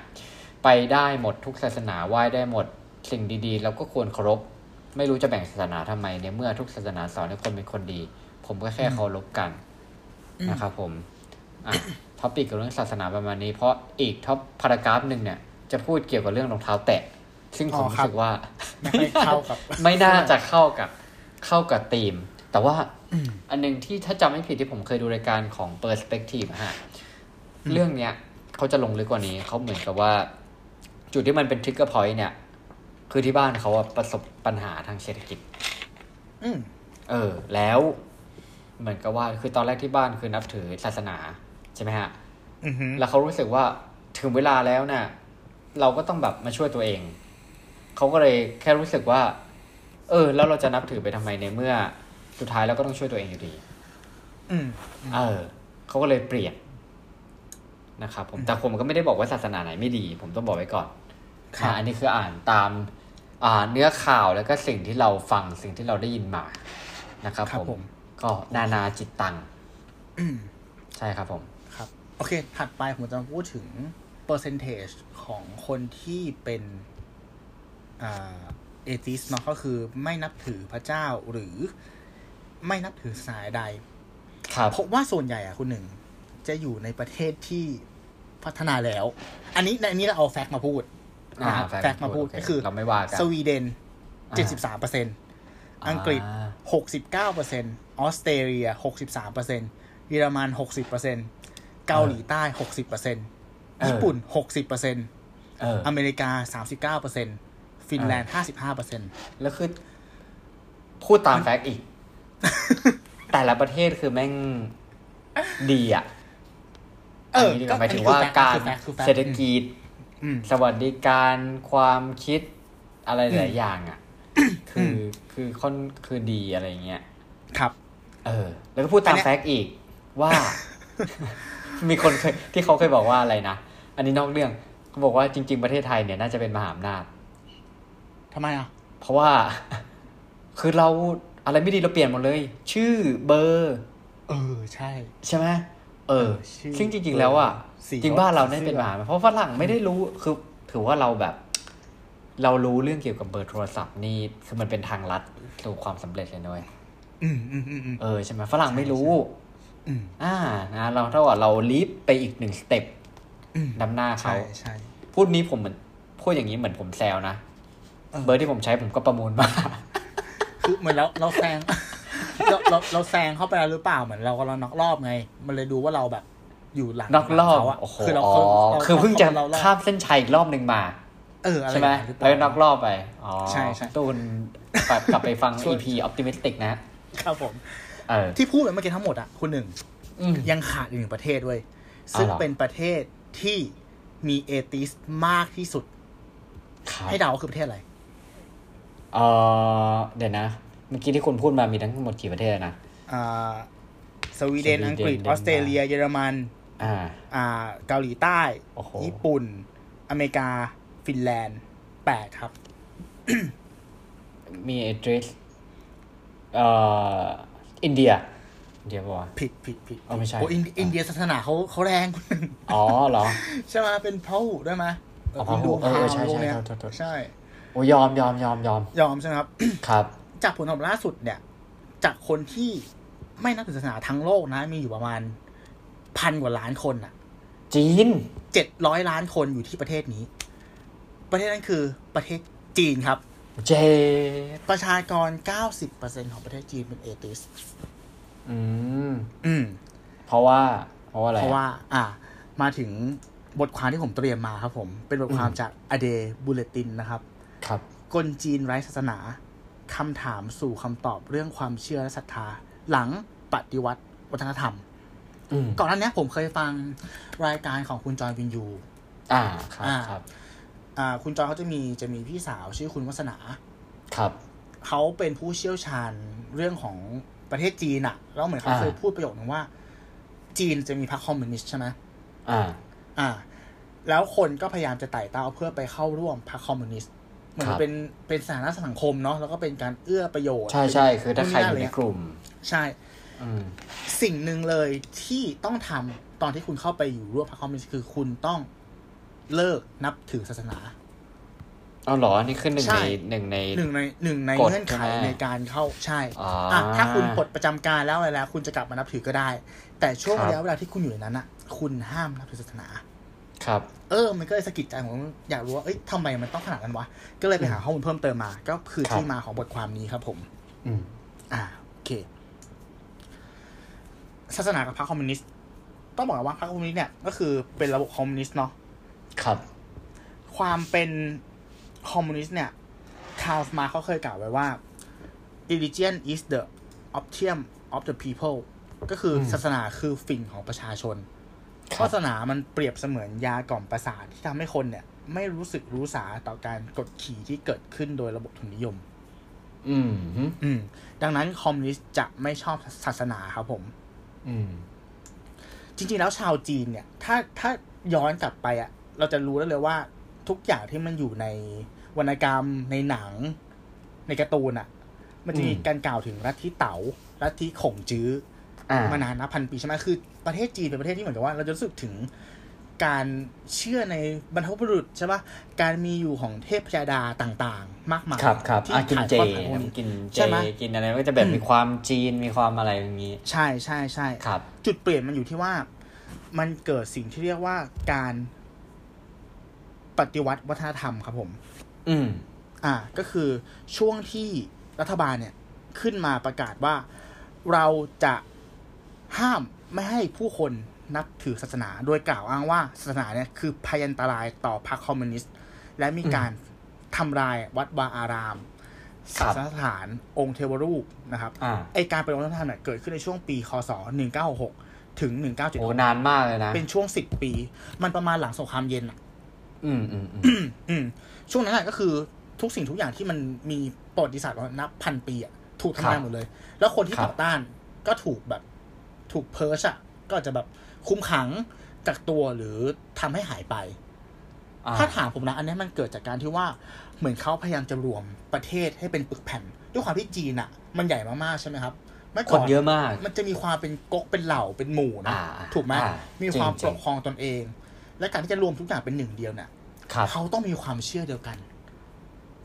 ไปได้หมดทุกศาสนาไหว้ได้หมดสิ่งดีๆ เราก็ควรเคารพไม่รู้จะแบ่งศาสนาทำไมเนี่ยเมื่อทุกศาสนาสอนให้คนเป็นคนดี ผมก็แค่เคารพกันนะครับผมอะ topic กับเรื่องศาสนาประมาณนี้ เพราะอีกท็อป paragraph หนึ่งเนี่ยจะพูดเกี่ยวกับเรื่องรองเท้าแตะ ซึ่งผมอ๋อรู้ครับสึกว่า ไม่ค่อยเข้ากับ ไม่น่าจะเข้ากับเข้ากับธีม แต่ว่าอืมอันหนึ่งที่ถ้าจำไม่ผิดที่ผมเคยดูรายการของ Perspective อะฮะอืมเรื่องเนี้ยเขาจะลงลึกกว่านี้เขาเหมือนกับว่า จุดที่มันเป็น trigger point เนี่ย คือที่บ้านเขาอะประสบปัญหาทางเศรษฐกิจอืมเออ แล้ว เหมือนกับว่าคือตอนแรกที่บ้านคือนับถือศาสนาใช่ไหมฮะอือหือแล้วเขารู้สึกว่าถึงเวลาแล้วเนี่ยเราก็ต้องแบบมาช่วยตัวเอง เขาก็เลยแค่รู้สึกว่า เออ แล้วเราจะนับถือไปทำไมในเมื่อสุดท้ายเราก็ต้องช่วยตัวเองอยู่ดีอืมเออเขาก็เลยเปลี่ยนนะครับผมแต่ผมก็ไม่ได้บอกว่าศาสนาไหนไม่ดี ผมต้องบอกไว้ก่อนครับนะอันนี้คืออ่านตาม อ่าเนื้อข่าวแล้วก็สิ่งที่เราฟังสิ่งที่เราได้ยินมานะครับครับผมผม ก็นานาจิตตังอืมใช่ครับผมครับ โอเค ถัดไปผมจะมาพูดถึง percentage ของคนที่เป็นอ่า atheist เนาะก็คือไม่นับถือพระเจ้าหรือไม่นับถือศาสนาใดครับผมว่าส่วนใหญ่อะคุณหนึ่ง จะอยู่ในประเทศที่พัฒนาแล้ว อันนี้ในอันนี้เราเอา fact มาพูดอ่านะครับ fact fact มาพูดโอเคก็คือเราไม่ว่ากันสวีเดนอ่าเจ็ดสิบสามเปอร์เซ็นต์อังกฤษหกสิบเก้าเปอร์เซ็นต์ออสเตรเลียหกสิบสามเปอร์เซ็นต์เยอรมันหกสิบเปอร์เซ็นต์ เกาหลีใต้หกสิบเปอร์เซ็นต์ญี่ปุ่นหกสิบเปอร์เซ็นต์เอออเมริกาสามสิบเก้าเปอร์เซ็นต์ฟินแลนด์ห้าสิบห้าเปอร์เซ็นต์แล้วคือ พูดตาม fact อีก แต่ละประเทศคือแม่งดีอะเอออันนี้ดีกก็ว่าหมายถึงอันนี้ว่าคือการ fact คือแฟกต์เศรษฐกิจอืมสวัสดิการความคิดอะไรหลายอย่างอะ คือคือค่อนคือดีอะไรเงี้ยครับ เออ แล้วก็พูดตามอันเนี้ยแฟกต์อีกว่า มีคนเคยที่เขาเคยบอกว่าอะไรนะ อันนี้นอกเรื่องเขาบอกว่าจริง ๆ ประเทศไทยเนี่ยน่าจะเป็นมหาอำนาจทำไมอะ เพราะว่า คือเราอะไรไม่ดีเราเปลี่ยนหมดเลย ชื่อเบอร์ เออใช่ ใช่ไหมเออ ชื่อซึ่งจริง ๆ แล้วอะสีจริงบ้านเราสีได้เป็นเสื้อมหาอำนาจเพราะฝรั่งไม่ได้รู้คือถือว่าเราแบบ เรารู้เรื่องเกี่ยวกับเบอร์โทรศัพท์นี่คือมันเป็นทางลัดสู่ความสำเร็จเลยนะเว้ยอืมอืมอืมอืมเออใช่ไหมฝรั่งไม่รู้อืม อ่านะเราเท่ากับเราลีฟไปอีกหนึ่งสเต็ปอืมนำหน้าเขาใช่ใช่พูดนี้ผมเหมือนพูดอย่างนี้เหมือนผมแซวนะเออเบอร์ที่ผมใช้ผมก็ประมูลมาคือเหมือนเราเราแซงเราเราเราแซงเข้าไปแล้วหรือเปล่าเหมือนเรากำลังนอกรอบไง มันเลยดูว่าเราแบบอยู่หลังนอกรอบเขาอะโอ้โหคือเราอ๋อเราคือเพิ่งจะเราเราข้ามเส้นชัยอีกรอบหนึ่งมา เอออะไรใช่ไหมอย่างนั้นรือเปแล้วนอกล่ารอบไปอ๋อใช่ใช่ตูนกลับกลับไปฟังช่วย EP optimistic นะครับผมเออ ที่พูดไปเมื่อกี้ทั้งหมดอะคุณหนึ่งอืมยังขาดอีกหนึ่งประเทศด้วย ซึ่งอ๋อเหรอเป็นประเทศที่มีเอติสมากที่สุดครับให้เดาว่าคือประเทศอะไรเออเดี๋ยวนะ เมื่อกี้ที่คุณพูดมามีทั้งหมดกี่ประเทศนะอ่าสวีเดนสวีเดนอังกฤษเดนอมาร์กอสเตรเลีย เยอรมัน อ่า อ่า เกาหลีใต้โอ้โหญี่ปุ่น อเมริกา ฟินแลนด์แปดครับ มีเอดริสเอ่อ อินเดียอินเดียปะวะผิดผิดผิดอ๋อไม่ใช่โอ้อินอินเดียศาสนาเขาเขาแรงคุณหนึ่งอ๋อเหรอ ใช่ไหมเป็นพระหุด้วยไหมอ๋อพหุเออเออใช่พวกเนี้ยใช่โทษโทษใช่โอ้ยอมยอมยอมยอมยอมใช่ไหมครับ ครับ จากผลสำรวจล่าสุดเนี่ย จากคนที่ไม่นับถือศาสนาทั้งโลกนะ มีอยู่ประมาณพันกว่าล้านคนอะ จีนเจ็ดร้อยล้านคนอยู่ที่ประเทศนี้ ประเทศนั้นคือประเทศจีนครับ เจ ประชากรเก้าสิบเปอร์เซ็นของประเทศจีนเป็นเอติส อืม อืม เพราะว่า เพราะว่าอะไร เพราะว่า อ่า มาถึงบทความที่ผมเตรียมมาครับผม เป็นบทความอืมจากอเดบูเลตินนะครับ ครับ กลจีนไร้ศาสนา คำถามสู่คำตอบเรื่องความเชื่อและศรัทธา หลังปฏิวัติวัฒนธรรมอืมก่อนหน้านี้ผมเคยฟังรายการของคุณจอยวินยู อ่า ครับ อ่าครับอ่าคุณจอยเขาจะมีจะมีพี่สาวชื่อคุณวัสนาครับเขาเป็นผู้เชี่ยวชาญเรื่องของประเทศจีนอะแล้วเหมือนเขาอ่าเคยพูดประโยคนึงว่า จีนจะมีพรรคคอมมิวนิสต์ใช่ไหมอ่า อ่า แล้วคนก็พยายามจะไต่เต้าเพื่อไปเข้าร่วมพรรคคอมมิวนิสต์เหมือนครับเป็นเป็นสถานะสังคมเนาะแล้วก็เป็นการเอื้อประโยชน์ ใช่ใช่คือถ้าใครอยู่ในเะกลุ่ม ใช่อืมสิ่งหนึ่งเลยที่ต้องทำตอนที่คุณเข้าไปอยู่ร่วมพรรคคอมมิวนิสต์คือคุณต้อง เลิกนับถือศาสนาเอาเหรอนี่คือหนึ่งใช่ในหนึ่งในหนึ่งในหนึ่งในกฎเงื่อนไขใช่ไหมในการเข้าใช่อ่าอะถ้าคุณปลดประจำการแล้วอะไรแล้ว คุณจะกลับมานับถือก็ได้ แต่ช่วงครับระยะเวลาที่คุณอยู่ในนั้นอะ คุณห้ามนับถือศาสนา ครับ เออ มันก็เลยสะกิดใจผมอยากรู้ว่าเอ้ยทำไมมันต้องขนาดนั้นวะ ก็เลยไปหาข้อมูลเพิ่มเติมมา ก็คือครับที่มาของบทความนี้ครับ ผม อืม อ่าโอเค ศาสนากับพรรคคอมมิวนิสต์ต้องบอกว่าพรรคคอมมิวนิสต์เนี่ยก็คือเป็นระบบคอมมิวนิสต์เนาะ ครับ ความเป็นคอมมิวนิสต์เนี่ยคาร์ลมาร์กซ์เขาเคยกล่าวไว้ว่า religion is the opium of the people ก็คืออืมศาสนาคือฝิ่นของประชาชนครับศาสนามันเปรียบเสมือนยากล่อมประสาทที่ทำให้คนเนี่ย ไม่รู้สึกรู้สาต่อการกดขี่ที่เกิดขึ้นโดยระบบทุนนิยม อืมฮึอืม ดังนั้นคอมมิวนิสต์จะไม่ชอบศาสนาครับผม อืม จริงๆแล้วชาวจีนเนี่ย ถ้าถ้าย้อนกลับไปอะ เราจะรู้ได้เลยว่าทุกอย่างที่มันอยู่ในวรรณกรรมในหนัง ในการ์ตูนอะมันจะมีอืมการกล่าวถึงลัทธิเต๋าลัทธิขงจื้ออ่ามานานนับพันปีใช่ไหมคือประเทศจีนเป็นประเทศที่เหมือนกับว่า เราจะรู้สึกถึงการเชื่อในบรรพบุรุษใช่ปะการมีอยู่ของเทพยดาต่างๆ มากมายครับครับที่อะกินถ่ายเจทอดผ่านพวกนี้กินเจใช่ไหมกินอะไรก็จะแบบอืมมีความจีนมีความอะไรอย่างนี้ ใช่ใช่ใช่ครับ จุดเปลี่ยนมันอยู่ที่ว่า มันเกิดสิ่งที่เรียกว่าการ ปฏิวัติวัฒนธรรมครับผม อืม อ่า ก็คือช่วงที่รัฐบาลเนี่ยขึ้นมาประกาศว่าเราจะห้ามไม่ให้ผู้คนนับถือศาสนา โดยกล่าวอ้างว่าศาสนาเนี่ยคือพยันตรายต่อพรรคคอมมิวนิสต์ และมีการทำลายวัดวาอารามครัศาบสนสถานองค์เทวรูปนะครับอ่าไอการปฏิวัติวัฒนธรรมเนี่ยเกิดขึ้นในช่วงปีคศ1966 ถึงโอ้1976นานมากเลยนะ เป็นช่วง 10 ปี มันประมาณหลังสงครามเย็นอะ อืมอืมอืมอืมช่วงนั้นอะก็คือทุกสิ่งทุกอย่างที่มันมีประวัติศาสตร์มานับพันปีอะถูกทำลายหมดเลย แล้วคนที่ครับต่อต้านก็ถูกแบบถูกเพิร์ชอะก็อาจจะแบบคุมขังกักตัวหรือทำให้หายไปอ่าถ้าถามผมนะ อันนี้มันเกิดจากการที่ว่าเหมือนเขาพยายามจะรวมประเทศให้เป็นปึกแผ่น ด้วยความที่จีนอะมันใหญ่มากๆใช่ไหมครับเมื่อคก่อนเยอะมาก มันจะมีความเป็นก๊กเป็นเหล่าเป็นหมู่นะอ่าถูกไหมอ่ามีความจริปงๆกครองตนเอง และการที่จะรวมทุกอย่างเป็นหนึ่งเดียวเนี่ยครับเขาต้องมีความเชื่อเดียวกัน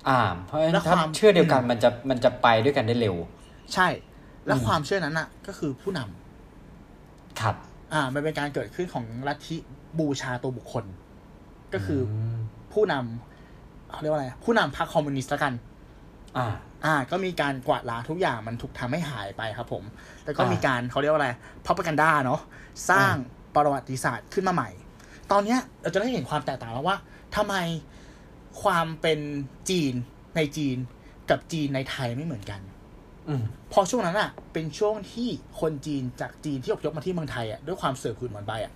อ่า เพราะฉะแล้นั้นวถ้าความเชื่อเดียวกันอืมมันจะมันจะไปด้วยกันได้เร็ว ใช่ และอืมความเชื่อนั้นน่ะ ก็คือผู้นำครับ อ่า มันเป็นการเกิดขึ้นของลัทธิบูชาตัวบุคคล ก็คืออมผู้นำเขาเรียกว่าอะไร ผู้นำพรรคคอมมิวนิสต์ละกัน อ่า อ่า ก็มีการกวาดล้างทุกอย่างมันถูกทำให้หายไปครับผม แล้วก็อ่ามีมีการเขาเรียกว่าอะไรพับกันดาเนาะ สร้างประวัติศาสตร์ขึ้นมาใหม่ ตอนเนี้ยเราจะได้เห็นความแตกต่างแล้วว่าทำไมความเป็นจีนในจีนกับจีนในไทยไม่เหมือนกันอืมพอช่วงนั้นอะ เป็นช่วงที่คนจีนจากจีนที่อพยพมาที่เมืองไทยอะด้วยความเสือขุนเหมือนใบอะ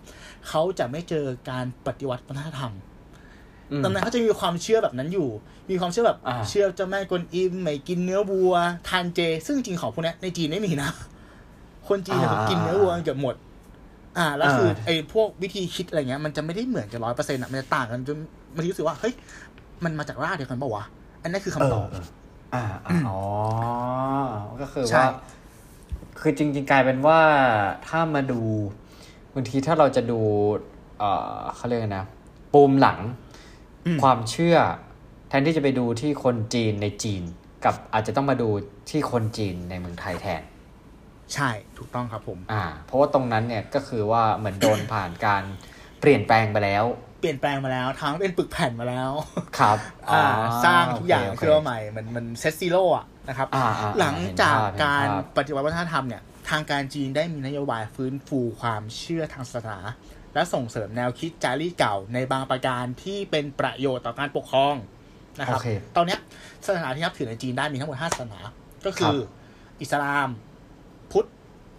เขาจะไม่เจอการปฏิวัติวัฒนธรรมอืมดังนั้นเขาจะมีความเชื่อแบบนั้นอยู่ มีความเชื่อแบบอ่าเชื่อเจ้าแม่กวนอิมไม่กินเนื้อวัว ทานเจ ซึ่งจริงๆของพวกเนี้ยในจีนไม่มีนะ คนจีนเนี่ยกินเนื้อวัวเกือบหมด อ่าแล้วคือไอ้พวกวิธีคิดอะไรเงี้ยมันจะไม่ได้เหมือนกันร้อยเปอร์เซ็นต์อะมันจะต่างกันจนมันรู้สึกว่าเฮ้ยมันมาจากรากเดียวกันปะวะอันนั้นคือคำตอบเอ่าอ่าอ๋อก็คือใช่ว่าคือจริง ๆ กลายเป็นว่าถ้ามาดูบางทีถ้าเราจะดู เอ่อเขาเรียกอะไรนะปูมหลังอืมความเชื่อ แทนที่จะไปดูที่คนจีนในจีน กับอาจจะต้องมาดูที่คนจีนในเมืองไทยแทน ใช่ถูกต้องครับผมอ่าเพราะว่าตรงนั้นเนี่ยก็คือว่าเหมือนโดนผ่านการเปลี่ยนแปลงไปแล้ว เปลี่ยนแปลงมาแล้ว ทั้งเป็นปึกแผ่นมาแล้วครับอ่าสร้างทุกอย่างโอเคขึ้นมาใหม่มันมัน set zero อะนะครับอ่าอ่าหลังจากเห็นภาพการเห็นภาพปฏิวัติวัฒนธรรมเนี่ยทางการจีนได้มีนโยบายฟื้นฟูความเชื่อทางศาสนา และส่งเสริมแนวคิดจารีตเก่าในบางประการที่เป็นประโยชน์ต่อการปกครองนะครับโอเคตอนเนี้ยศาสนาที่นับถือในจีนได้มีทั้งหมดห้าศาสนา ก็คืออิสลาม พุทธ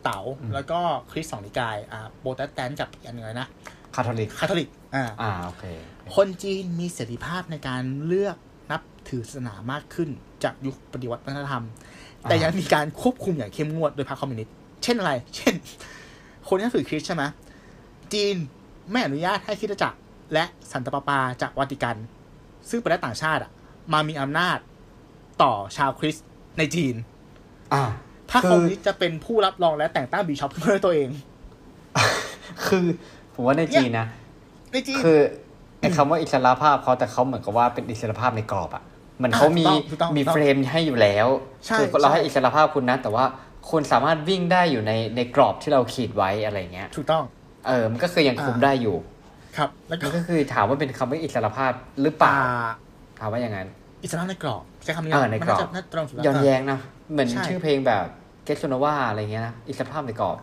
เต๋าอืมแล้วก็คริสต์สองนิกายอ่าโปรเตสแตนต์กับอีกอันหนึ่งอะไรนะคาทอลิกคาทอลิกอ่าอ่าโอเคคนจีนมีเสรีภาพในการเลือกนับถือศาสนามากขึ้นจากยุคปฏิวัติวัฒนธรรม แต่ยังมีการควบคุมอย่างเข้มงวดโดยพรรคคอมมิวนิสต์เช่นอะไร เช่น คนที่นับถือคริสต์ใช่ไหมจีนไม่อนุญาตให้คริสตจักร และสันตะปาปาจากวาติกัน ซึ่งเป็นรัฐต่างชาติอะมามีอำนาจต่อชาวคริสต์ในจีน อ่า พรรคคือคอมมิวนิสต์จะเป็นผู้รับรองและแต่งตั้งบิชอปขึ้นมาด้วยตัวเอง คือผมว่าในจีนนะในจีนคือไอ้คำว่าอิสระภาพเขาแต่เขาเหมือนกับว่าเป็นอิสระภาพในกรอบอะเหมือนเขามีอ่าถูกต้องถูกต้องมีเฟรมให้อยู่แล้วใช่คือเราใช่ให้อิสระภาพคุณนะ แต่ว่าคุณสามารถวิ่งได้อยู่ในในกรอบที่เราขีดไว้อะไรเงี้ย ถูกต้อง เออมันก็คือยังคุมอ่าได้อยู่ ครับแล้วก็มันก็คือถามว่าเป็นคำว่าอิสระภาพหรือเปล่าอ่าถามว่าอย่างนั้น อิสลามในกรอบใช้คำนี้เออในกรอบมัาจะน่าตรงสุดแล้วย้อนแย้งนะเหมือนใช่ชื่อเพลงแบบเก สโซนวาอะไรเงี้ยนะอิสระภาพในกรอบ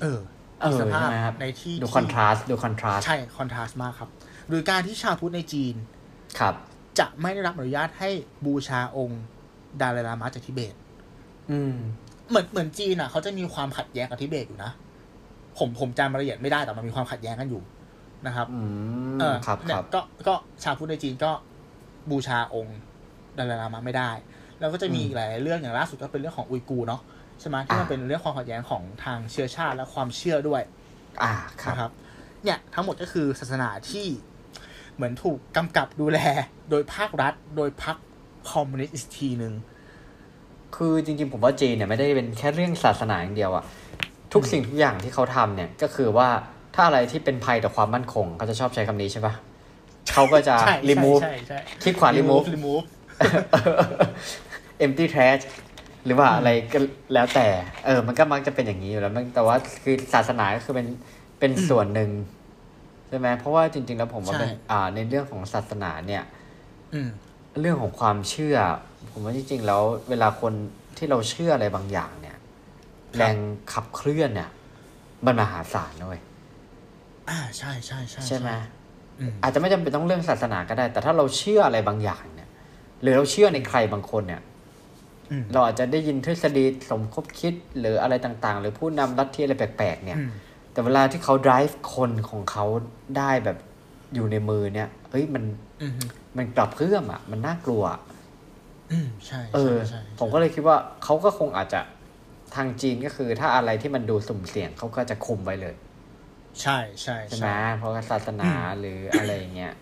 เออเออสภาพใช่ไหมครับในที่ดูที่คอนทราสต์ดูคอนทราสต์ใช่คอนทราสต์มากครับหรือการที่ชาวพุทธในจีนครับ จะไม่ได้รับอนุญาตให้บูชาองค์ดาลายลามะจากทิเบต อืม เหมือนเหมือนจีนอะ เขาจะมีความขัดแย้งกับทิเบตอยู่นะผมผมจำรายละเอียดไม่ได้แต่มันมีความขัดแย้งกันอยู่นะครับอืมเออครับเนี่คยรับก็ก็ชาวพุทธในจีนก็บูชาองค์ดาลายลามะไม่ได้ แล้วก็จะมีอืมอีกหลายๆเรื่องอย่างล่าสุดก็เป็นเรื่องของอุยกูร์เนาะใช่ไหมที่มันอ่าเป็นเรื่องความขัดแย้งของทางเชื้อชาติและความเชื่อด้วย อ่าครับนะครับ เนี่ยทั้งหมดก็คือศาสนาที่เหมือนถูกกำกับดูแลโดยภาครัฐ โดยพรรคคอมมิวนิสต์อีกทีหนึ่งคือจริงๆ ผมว่าจีนเนี่ยไม่ได้เป็นแค่เรื่องศาสนาอย่างเดียวอะทุกสิ่งทุกอย่างที่เขาทำเนี่ยก็คือว่าถ้าอะไรที่เป็นภัยต่อความมั่นคงเขาจะชอบใช้คำนี้ใช่ปะเขาก็จะใช่ remove ใช่ใช่คลิกขวา remove remove empty trash หรือว่าอะไรก็แล้วแต่ เออ มันก็มักจะเป็นอย่างนี้อยู่แล้วมันแต่ว่าคือศาสนาก็คือเป็นเป็นส่วนหนึ่งใช่ไหมเพราะว่าจริง ๆ แล้วผมว่าเป็นใช่อ่า ในเรื่องของศาสนาเนี่ยอืมเรื่องของความเชื่อ ผมว่าจริงๆแล้ว เวลาคนที่เราเชื่ออะไรบางอย่างเนี่ย แรงขับเคลื่อนเนี่ย มันมหาศาลนะเว้ยอ่าใช่ใช่ใช่ใช่ไหมอืมอาจจะไม่จำเป็นต้องเรื่องศาสนาก็ได้ แต่ถ้าเราเชื่ออะไรบางอย่างเนี่ย หรือเราเชื่อในใครบางคนเนี่ยอืม เราอาจจะได้ยินทฤษฎีสมคบคิดหรืออะไรต่างๆ หรือผู้นำลัทธิอะไรแปลกๆเนี่ยอืมแต่เวลาที่เขา drive คนของเขาได้แบบอยู่ในมือเนี่ยเฮ้ยมันอืมมันกลับเพื่อมอะ มันน่ากลัวอะอืมใช่เออใช่ใช่ผมก็เลยคิดว่าเขาก็คงอาจจะทางจีนก็คือ ถ้าอะไรที่มันดูสุ่มเสี่ยงเขาก็จะคุมไว้เลย ใช่ใช่ใช่ไหมใช่เพราะว่าศาสนาหรืออะไรอย่างเงี้ย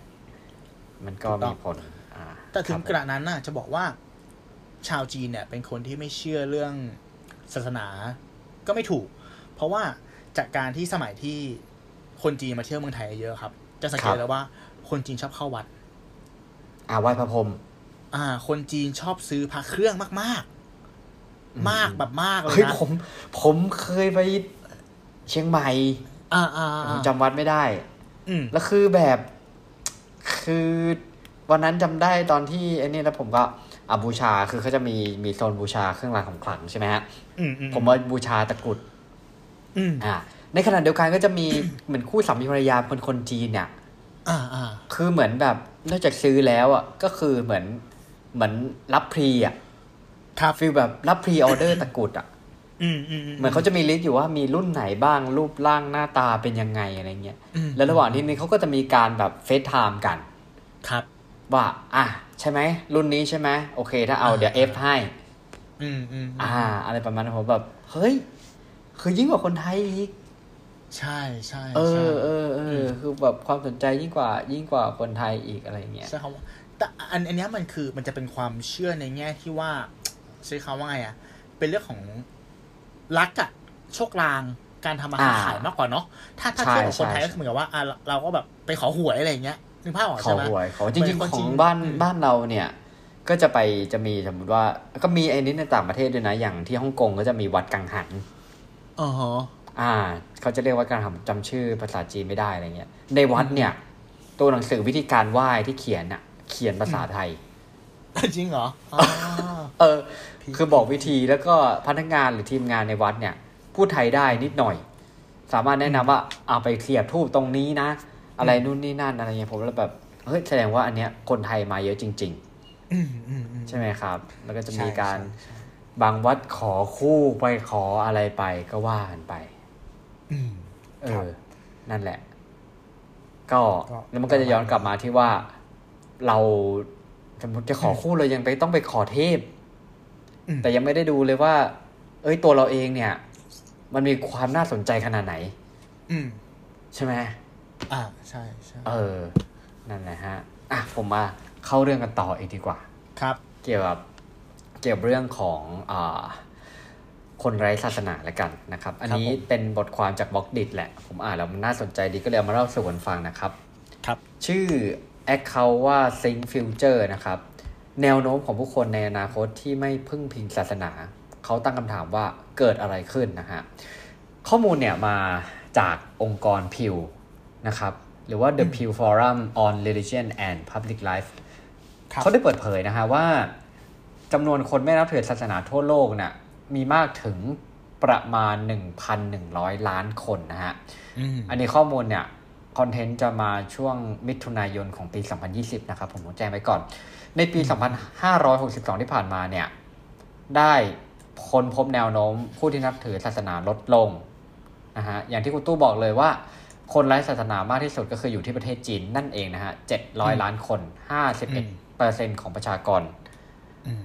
มันก็ถูกต้มีองผลอ่าแต่ถึงครับกระนั้นน่ะจะบอกว่า ชาวจีนเนี่ยเป็นคนที่ไม่เชื่อเรื่องศาสนาก็ไม่ถูก เพราะว่าจากการที่สมัยที่คนจีนมาเที่ยวเมืองไทยเยอะครับ จะสังเกตแล้วว่าคนจีนชอบเข้าวัด อ่าไหว้พระพรหมอ่า คนจีนชอบซื้อพระเครื่องมากอืมๆมากแบบมากเลยเฮ้ยนะผม ผมเคยไปเชียงใหม่ อ่าอ่าผอ่ามจำวัดไม่ได้ อืมแล้วคือแบบ คือวันนั้นจำได้ตอนที่ไอ้นี่แล้วผมก็ อะบูชาคือเขาจะมีมีโซนบูชาเครื่องรางของขลังใช่ไหมฮะอืมอืมผมว่าบูชาตะกรุดอืมอ่า ในขณะเดียวกันก็จะมีเหมือนคู่สามีภรรยาคนคนจีนเนี่ยอ่าอ่าคือเหมือนแบบนอกจากซื้อแล้วอะก็คือเหมือนเหมือนรับ pre อะครับ feel แบบรับ pre-order ตะกรุดอะอืมอืมเหมือนเขาจะมี list อยู่ว่ามีรุ่นไหนบ้างรูปร่างหน้าตาเป็นยังไงอะไรเงี้ยอืมแล้วระหว่างที่นี้เขาก็จะมีการแบบ FaceTime กัน ครับ ว่า อะใช่ไหม รุ่นนี้ใช่ไหมโอเค ถ้าเอาเดี๋ยวเอฟให้ อืมอืมอ่า อะไรประมาณนั้นผมแบบ เฮ้ย คือยิ่งกว่าคนไทยอีก ใช่ใช่เอใช่อเออเออคือแบบความสนใจยิ่งกว่า ยิ่งกว่าคนไทยอีกอะไรเงี้ยใช่คำว่าแต่อันอันเนี้ยมันคือมันจะเป็นความเชื่อในแง่ที่ว่าใช้คำว่าไงอะ เป็นเรื่องของรักอะโชคลางการทำมาค้าอ่าขายมากกว่าเนาะถ้าถ้าใช่เทียบกับคนไทยใช่ก็คือเหมือนกับว่าอะเราเราก็แบบไปขอหวยอะไรอย่างเงี้ย นึกภาพออกขอใช่ไหมหวยขอจเหมืริองนคนๆขจีองนบ้านอืมบ้านเราเนี่ย ก็จะไปจะมีสมมติว่า ก็มีไอ้นี้ในต่างประเทศด้วยนะ อย่างที่ฮ่องกงก็จะมีวัดกังหันอ๋อฮะอ่า เขาจะเรียกว่าการทำจำชื่อภาษาจีนไม่ได้อะไรเงี้ย ในวัดเนี่ย ตัวหนังสือวิธีการไหว้ที่เขียนอะเขียนภาษาไทยจริงเหรออ๋อเออ คือบอกวิธีแล้วก็พนักงานหรือทีมงานในวัดเนี่ย พูดไทยได้นิดหน่อย สามารถแนะนำว่าเอาไปเสียบทูบตรงนี้นะ อะไรนู่นนี่นั่นอะไรเงี้ยผมแล้วแบบเฮ้ยแสดงว่าอันเนี้ยคนไทยมาเยอะจริงอืมอืมอืมๆใช่ไหมครับ แล้วก็จะมีใช่การใช่ใช่บางวัดขอคู่ไปขออะไรไปก็ว่ากันไปอืมเอครับอนั่นแหละก็ก็แล้วมันก็จะย้อนกลับมาที่ว่าเราสมมติจะขอคู่เลยยังไปต้องไปขอเทพอืมแต่ยังไม่ได้ดูเลยว่า เอ้ยตัวเราเองเนี่ย มันมีความน่าสนใจขนาดไหนอืมใช่ไหม อ่าใช่ใช่เออ นั่นแหละฮะ อะผมมาเข้าเรื่องกันต่ออีกดีกว่า ครับ เกี่ยวกับเกี่ยวกับเรื่องของอ่าคนไร้ศาสนาละกันนะครับ อันนี้ครับผมเป็นบทความจากบล็อกดิแหละ ผมอ่านแล้วมันน่าสนใจดีก็เลยเอามาเล่าสู่กันฟังนะครับ ครับ ชื่อ Account ว่า Think Future นะครับ แนวโน้มของผู้คนในอนาคตที่ไม่พึ่งพิงศาสนา เขาตั้งคำถามว่าเกิดอะไรขึ้นนะฮะ ข้อมูลเนี่ยมาจากองค์กรพิว นะครับ หรือว่า The Pew Forum on Religion and Public Life ครับเขาได้เปิดเผยนะฮะว่าจำนวนคนไม่นับถือศาสนาทั่วโลกน่ะมีมากถึงประมาณ 1,100 ล้านคนนะฮะอืมอันนี้ข้อมูลเนี่ยคอนเทนต์จะมาช่วงมิถุนายนของปี 2020 นะครับ ผมต้องแจ้งไว้ก่อน ในปี 2562 ที่ผ่านมาเนี่ย ได้ค้นพบแนวโน้มผู้ที่นับถือศาสนาลดลงนะฮะอย่างที่คุณตู้บอกเลยว่า คนไร้ศาสนามากที่สุดก็คืออยู่ที่ประเทศจีนนั่นเองนะฮะ700ล้านคน51เปอร์เซ็นต์ของประชากรอืม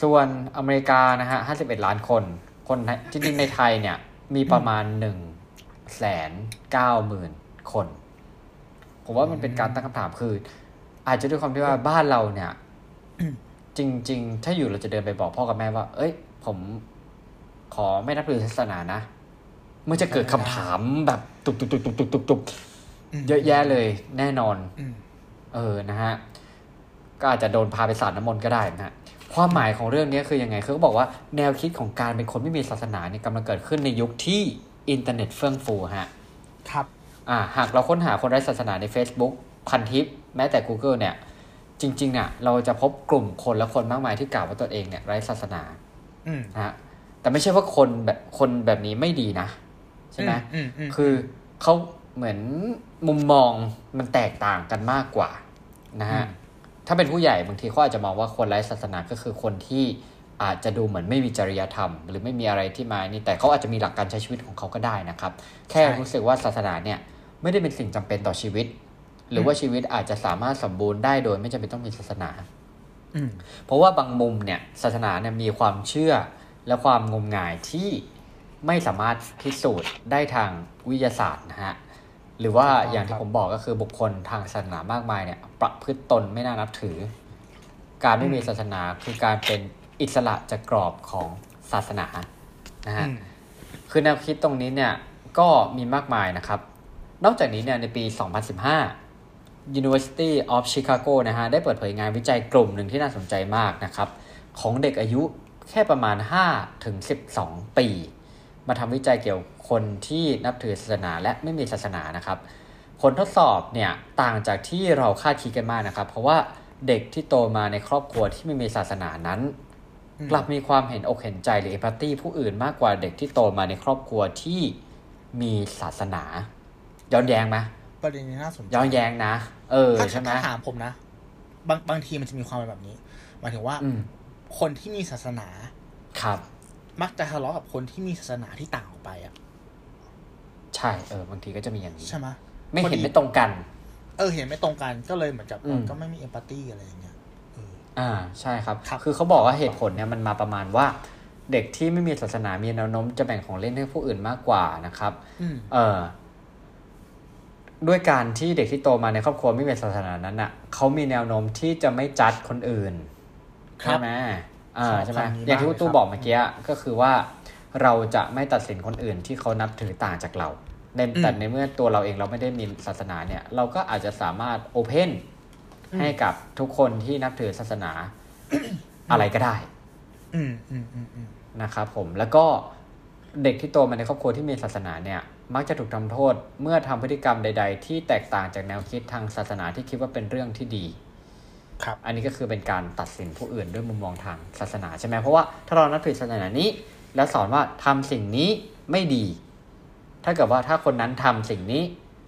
ส่วนอเมริกานะฮะ51ล้านคน คนไทยจริงๆในไทยเนี่ยมีประมาณ1แสน9หมื่นคน ผมว่ามันเป็นการตั้งคำถามคือ อาจจะด้วยความที่ว่าบ้านเราเนี่ย จริง ๆ ถ้าอยู่เราจะเดินไปบอกพ่อกับแม่ว่า เอ้ย ผมขอไม่นับถือศาสนานะ มันจะเกิดคำถามแบบ ตุกตุกตุกตุกตุกตุกตุกมเยอะแยะเลยแน่นอนอืมเออนะฮะ ก็อาจจะโดนพาไปสาดน้ำมนต์ก็ได้นะฮะความหมายของเรื่องนี้คือยังไง คือเขาบอกว่าแนวคิดของการเป็นคนไม่มีศาสนาเนี่ยกำลังเกิดขึ้นในยุคที่อินเทอร์เน็ตเฟื่องฟูฮะ ครับ อ่า หากเราค้นหาคนไร้ศาสนาใน Facebook พันทิป แม้แต่ Google เนี่ย จริงๆเนี่ยเราจะพบกลุ่มคนและคนมากมายที่กล่าวว่าตัวเองเนี่ยไร้ศาสนา อืมนะฮะ แต่ไม่ใช่ว่าคนแบบคนแบบนี้ไม่ดีนะใช่ไหมอืมอืมคือเขาเหมือนมุมมองมันแตกต่างกันมากกว่านะฮะอืมถ้าเป็นผู้ใหญ่บางทีเขาอาจจะมองว่าคนไร้ศาสนาก็คือคนที่อาจจะดูเหมือนไม่มีจริยธรรม หรือไม่มีอะไรที่มานี่แต่เขาอาจจะมีหลักการใช้ชีวิตของเขาก็ได้นะครับ แค่รู้สึกว่าศาสนาเนี่ยไม่ได้เป็นสิ่งจำเป็นต่อชีวิต หรือว่าชีวิตอาจจะสามารถสมบูรณ์ได้โดยไม่จำเป็นต้องมีศาสนาอืมเพราะว่าบางมุมเนี่ยศาสนาเนี่ยมีความเชื่อและความงมงายที่ ไม่สามารถพิสูจน์ได้ทางวิทยาศาสตร์นะฮะหรือว่าอย่างที่ผมบอกก็คือบุคคลทางศาสนามากมายเนี่ย ประพฤติตนไม่น่านับถือ การไม่มีศาสนาคือการเป็นอิสระจากกรอบของศาสนานะฮะอืมคือแนวคิดตรงนี้เนี่ยก็มีมากมายนะครับ นอกจากนี้เนี่ยในปี 2015 University of Chicago นะฮะได้เปิดเผยงานวิจัยกลุ่มหนึ่งที่น่าสนใจมากนะครับ ของเด็กอายุแค่ประมาณ5ถึง12 ปี มาทำวิจัยเกี่ยวกับคนที่นับถือศาสนาและไม่มีศาสนานะครับ ผลทดสอบเนี่ยต่างจากที่เราคาดคิดกันมากนะครับ เพราะว่าเด็กที่โตมาในครอบครัวที่ไม่มีศาสนานั้นอืมกลับมีความเห็นอกเห็นใจหรือเอพัตตีผู้อื่นมากกว่าเด็กที่โตมาในครอบครัวที่มีศาสนา ย้อนแย้งไหมประเด็นนี้น่าสนใจย้อนแย้งนะ เออถ้าใช่ไหมถ้าถามผมนะ บางบางทีมันจะมีความเป็นแบบนี้หมายถึงว่าอืมคนที่มีศาสนาครับ มักจะทะเลาะกับคนที่มีศาสนาที่ต่างออกไปอะ ใช่เออบางทีก็จะมีอย่างนี้ใช่ไหมไม่เห็นพอดีไม่ตรงกัน เออ เห็นไม่ตรงกันก็เลยเหมือนกับอืมก็ไม่มีเอมพัตตีอะไรอย่างเงี้ยเอออ่าใช่ครับครับ คือเขาบอกว่าเหตุผลเนี่ยมันมาประมาณว่า เด็กที่ไม่มีศาสนามีแนวโน้มจะแบ่งของเล่นให้ผู้อื่นมากกว่านะครับอืมเออด้วยการที่เด็กที่โตมาในครอบครัวไม่มีศาสนานั้นน่ะเขามีแนวโน้มที่จะไม่จัดคนอื่นครับใช่ไหม อ่าชอบใช่ไหมคำนี้อย่างที่มากคุณตู้เลยครับบอกเมื่อกี้ก็คือว่าเราจะไม่ตัดสินคนอื่นที่เขานับถือต่างจากเราในแต่ในเมื่อตัวเราเองเราไม่ได้มีศาสนาเนี่ย เราก็อาจจะสามารถโอเพนให้กับทุกคนที่นับถือศาสนาอะไรก็ได้อืมอืมอืมอืมนะครับผมแล้วก็เด็กที่โตมาในครอบครัวที่มีศาสนาเนี่ย มักจะถูกทำโทษ เมื่อทำพฤติกรรมใด ๆ ที่แตกต่างจากแนวคิดทางศาสนาที่คิดว่าเป็นเรื่องที่ดี ครับอันนี้ก็คือเป็นการตัดสินผู้อื่นด้วยมุมมองทางศาสนาใช่ไหมเพราะว่าถ้าเรานับถือศาสนานี้ แล้วสอนว่าทำสิ่งนี้ไม่ดี ถ้าเกิดว่าถ้าคนนั้นทำสิ่งนี้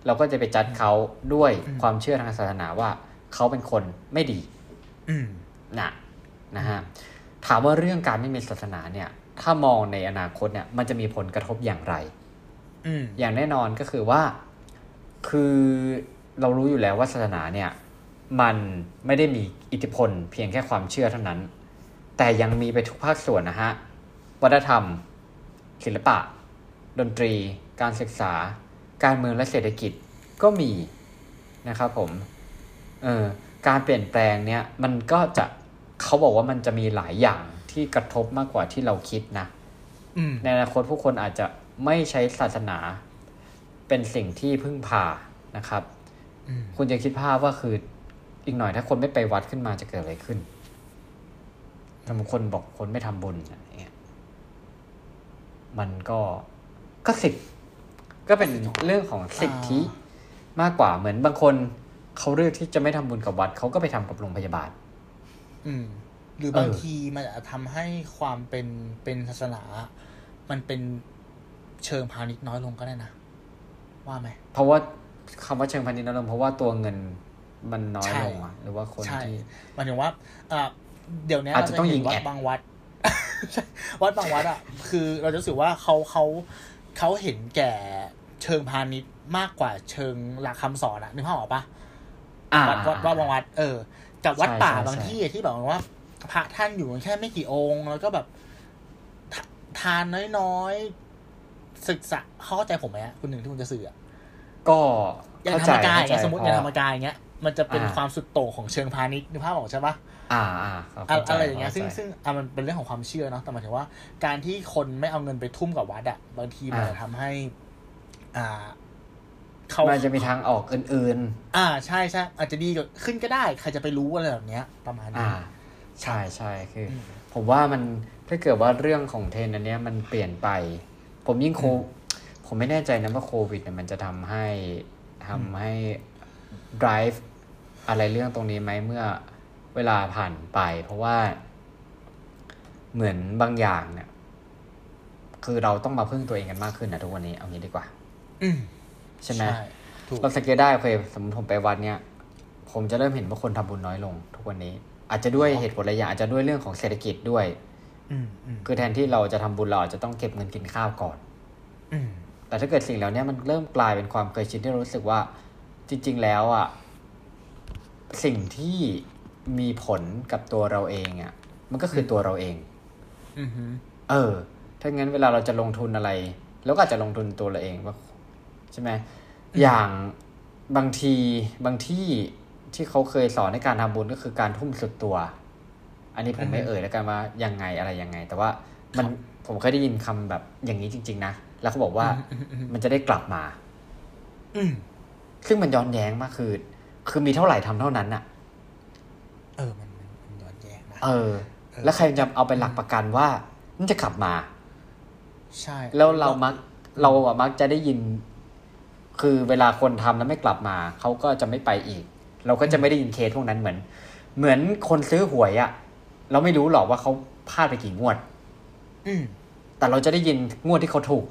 เราก็จะไปจัดเขาด้วยอืมความเชื่อทางศาสนาว่าเขาเป็นคนไม่ดีอืมนะนะฮะถามว่าเรื่องการไม่มีศาสนาเนี่ย ถ้ามองในอนาคตเนี่ย มันจะมีผลกระทบอย่างไรอืมอย่างแน่นอนก็คือว่า คือเรารู้อยู่แล้วว่าศาสนาเนี่ย มันไม่ได้มีอิทธิพลเพียงแค่ความเชื่อเท่านั้น แต่ยังมีไปทุกภาคส่วนนะฮะ วัฒนธรรม ศิลปะ ดนตรี การศึกษา การเมืองและเศรษฐกิจก็มีนะครับผม เออการเปลี่ยนแปลงเนี่ยมันก็จะเขาบอกว่ามันจะมีหลายอย่างที่กระทบมากกว่าที่เราคิดนะอืมในอนาคตผู้คนอาจจะไม่ใช้ศาสนา เป็นสิ่งที่พึ่งพานะครับอืมคุณจะคิดภาพว่าคือ อีกหน่อยถ้าคนไม่ไปวัดขึ้นมาจะเกิดอะไรขึ้นแต่บางคนบอกคนไม่ทำบุญอะไรเงี้ยมันก็ก็สิทธิ์ก็เป็นเรื่องของสิทธิมากกว่าเหมือนบางคนเขาเลือกที่จะไม่ทำบุญกับวัดเขาก็ไปทำกับโรงพยาบาล อืม หรือบางเออทีมันอาจจะทำให้ความเป็นเป็นศาสนา มันเป็นเชิงพาณิชย์น้อยลงก็ได้นะ ว่าไหมเพราะว่าคำว่าเชิงพาณิชย์น้อยลงเพราะว่าตัวเงิน มันน้อยใช่ลงอะหรือว่าคนใช่ที่หมายถึงว่าอ่าเดี๋ยวนี้อาจจะต้องเรยิงเห็นวัแอดดบางวัดใช่วัดบางวัดอะ คือเราจะรู้สึกว่าเขาเขาเขาเห็นแก่เชิงพาณิชย์มากกว่าเชิงหลักคำสอนอะนึกภาพออกปะอ่าวัดวัดวัดบางวัด เออกับวัดใช่ป่าใช่บางใช่ที่ที่แบบว่าพระท่านอยู่กันแค่ไม่กี่องค์ แล้วก็แบบทาทานน้อยๆศึกษาเขาเข้าใจผมไหมอะคุณหนึ่งที่คุณจะสื่ออะก็อย่างเข้ธรรมกายเข้อย่างสมมติอย่างธรรมพกายอย่างเงี้ย มันจะเป็นอ่าความสุดโต่งของเชิงพาณิชย์นึกภาพออกใช่ปะอ่าอ่าเข้อะเข้าใจอะไรอย่างเงี้ยซึ่งข้ใจซึ่งอะมันเป็นเรื่องของความเชื่อเนาะแต่หมายถึงว่าการที่คนไม่เอาเงินไปทุ่มกับวัดอะบางทีมันอ่าจะทำให้ อ่าเขามันจะมีทางออกอื่นอ่าใช่ใช่อาจจะดีกว่าขึ้นก็ได้ ใครจะไปรู้อะไรแบบเนี้ย ประมาณๆนี้อ่าใช่ใช่คืออมผมว่ามันถ้าเกิดว่าเรื่องของเทรนด์อันเนี้ยมันเปลี่ยนไป ผมยิ่งโคอืมผมไม่แน่ใจนะว่าโควิดเนี่ยมันจะทำให้ทำให้ drive อะไรเรื่องตรงนี้ไหมเมื่อเวลาผ่านไป เพราะว่า เหมือนบางอย่างเนี่ย คือเราต้องมาพึ่งตัวเองกันมากขึ้นนะทุกวันนี้เอางี้ดีกว่า อืมใช่ไหมถูกเราสังเกตได้โอเคสมมติผมไปวัดเนี่ย ผมจะเริ่มเห็นว่าคนทำบุญน้อยลง ทุกวันนี้ อาจจะด้วยเหตุผลหลายอย่างอาจจะด้วยเรื่องของเศรษฐกิจด้วยอืมอืมคือแทนที่เราจะทำบุญเราอาจจะต้องเก็บเงินกินข้าวก่อนอืมแต่ถ้าเกิดสิ่งเหล่านี้มันเริ่มกลายเป็นความเคยชินที่เรารู้สึกว่า จริง ๆ แล้วอะ สิ่งที่มีผลกับตัวเราเองอะ มันก็คือตัวเราเองอืมฮึเออ ถ้างั้นเวลาเราจะลงทุนอะไรเราก็อาจจะลงทุนตัวเราเองว่าใช่ไหมอย่างบางทีบางที่ที่เขาเคยสอนในการทำบุญก็คือการทุ่มสุดตัว อันนี้ผมไม่เอ่ยแล้วกันว่ายังไงอะไรยังไง แต่ว่ามันผมเคยได้ยินคำแบบอย่างนี้จริง ๆ นะ แล้วเขาบอกว่าอืมอืมมันจะได้กลับมาอืมซึ่งมันย้อนแย้งมากคือ คือมีเท่าไหร่ทำเท่านั้นอะเออมันมันมันย้อนแย้งนะเออ แล้วใครจะเอาเป็นหลักประกันว่ามันจะกลับมา ใช่ แล้วเรามักเราอะมักจะได้ยิน คือเวลาคนทำแล้วไม่กลับมาเขาก็จะไม่ไปอีก เราก็จะไม่ได้ยินเคสพวกนั้นเหมือน เหมือนคนซื้อหวยอะเราไม่รู้หรอกว่าเขาพลาดไปกี่งวด อืมแต่เราจะได้ยินงวดที่เขาถูก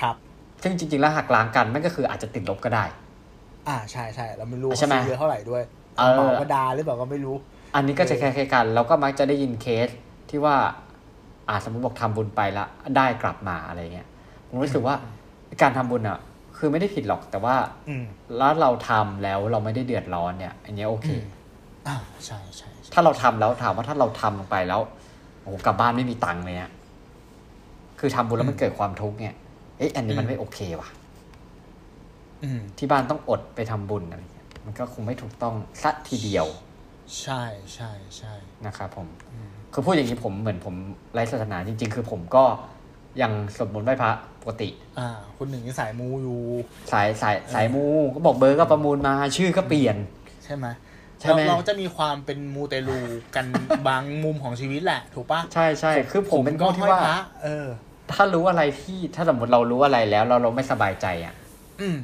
ครับ ซึ่งจริงๆแล้วหักล้างกันมันก็คืออาจจะติดลบก็ได้ อ่าใช่ใช่เราไม่รู้ใช่ไหมว่าซื้อเยอะเท่าไหร่ด้วยเออเมากระดาหรือเปล่าก็ไม่รู้ อันนี้ก็จะเออคล้ายๆกันเราก็มักจะได้ยินเคสที่ว่าอ่าสมมติบอกทำบุญไปแล้วได้กลับมาอะไรเงี้ยผมรู้สึกว่าการทำบุญอะ คือไม่ได้ผิดหรอกแต่ว่าอืมแล้วเราทำแล้วเราไม่ได้เดือดร้อนเนี่ย อันเนี้ยโอเคอืมอ่าใช่ใช่ใช่ถ้าเราทำแล้วถามว่าถ้าเราทำลงไปแล้วโอ้โหกลับบ้านไม่มีตังค์เลยเนี่ยคือทำบุญแล้วมันเกิดความทุกข์เนี่ยเอ๊ะอันนี้มันไม่โอเคว่ะอืม ที่บ้านต้องอดไปทำบุญอะไรเงี้ยมันก็คงไม่ถูกต้องสักทีเดียว ใช่ใช่ใช่นะครับผมอืมคือพูดอย่างนี้ผมเหมือนผมไร้ศาสนาจริง ๆ คือผมก็ยังสวดมนต์ไหว้พระปกติ อ่าคุณหนึ่งนี่สายมูอยู่ สายสายสายมูก็บอกเบอร์ก็ประมูลมาชื่อก็เปลี่ยน ใช่ไหมใช่ไหมเราเราจะมีความเป็นมูเตลูกันบางมุมของชีวิตแหละ ถูกปะใช่ใช่คือผมเป็นก็คนที่ห้อยว่าพระเออ ถ้ารู้อะไรที่ถ้าสมมติเรารู้อะไรแล้ว เราเราไม่สบายใจอะอืม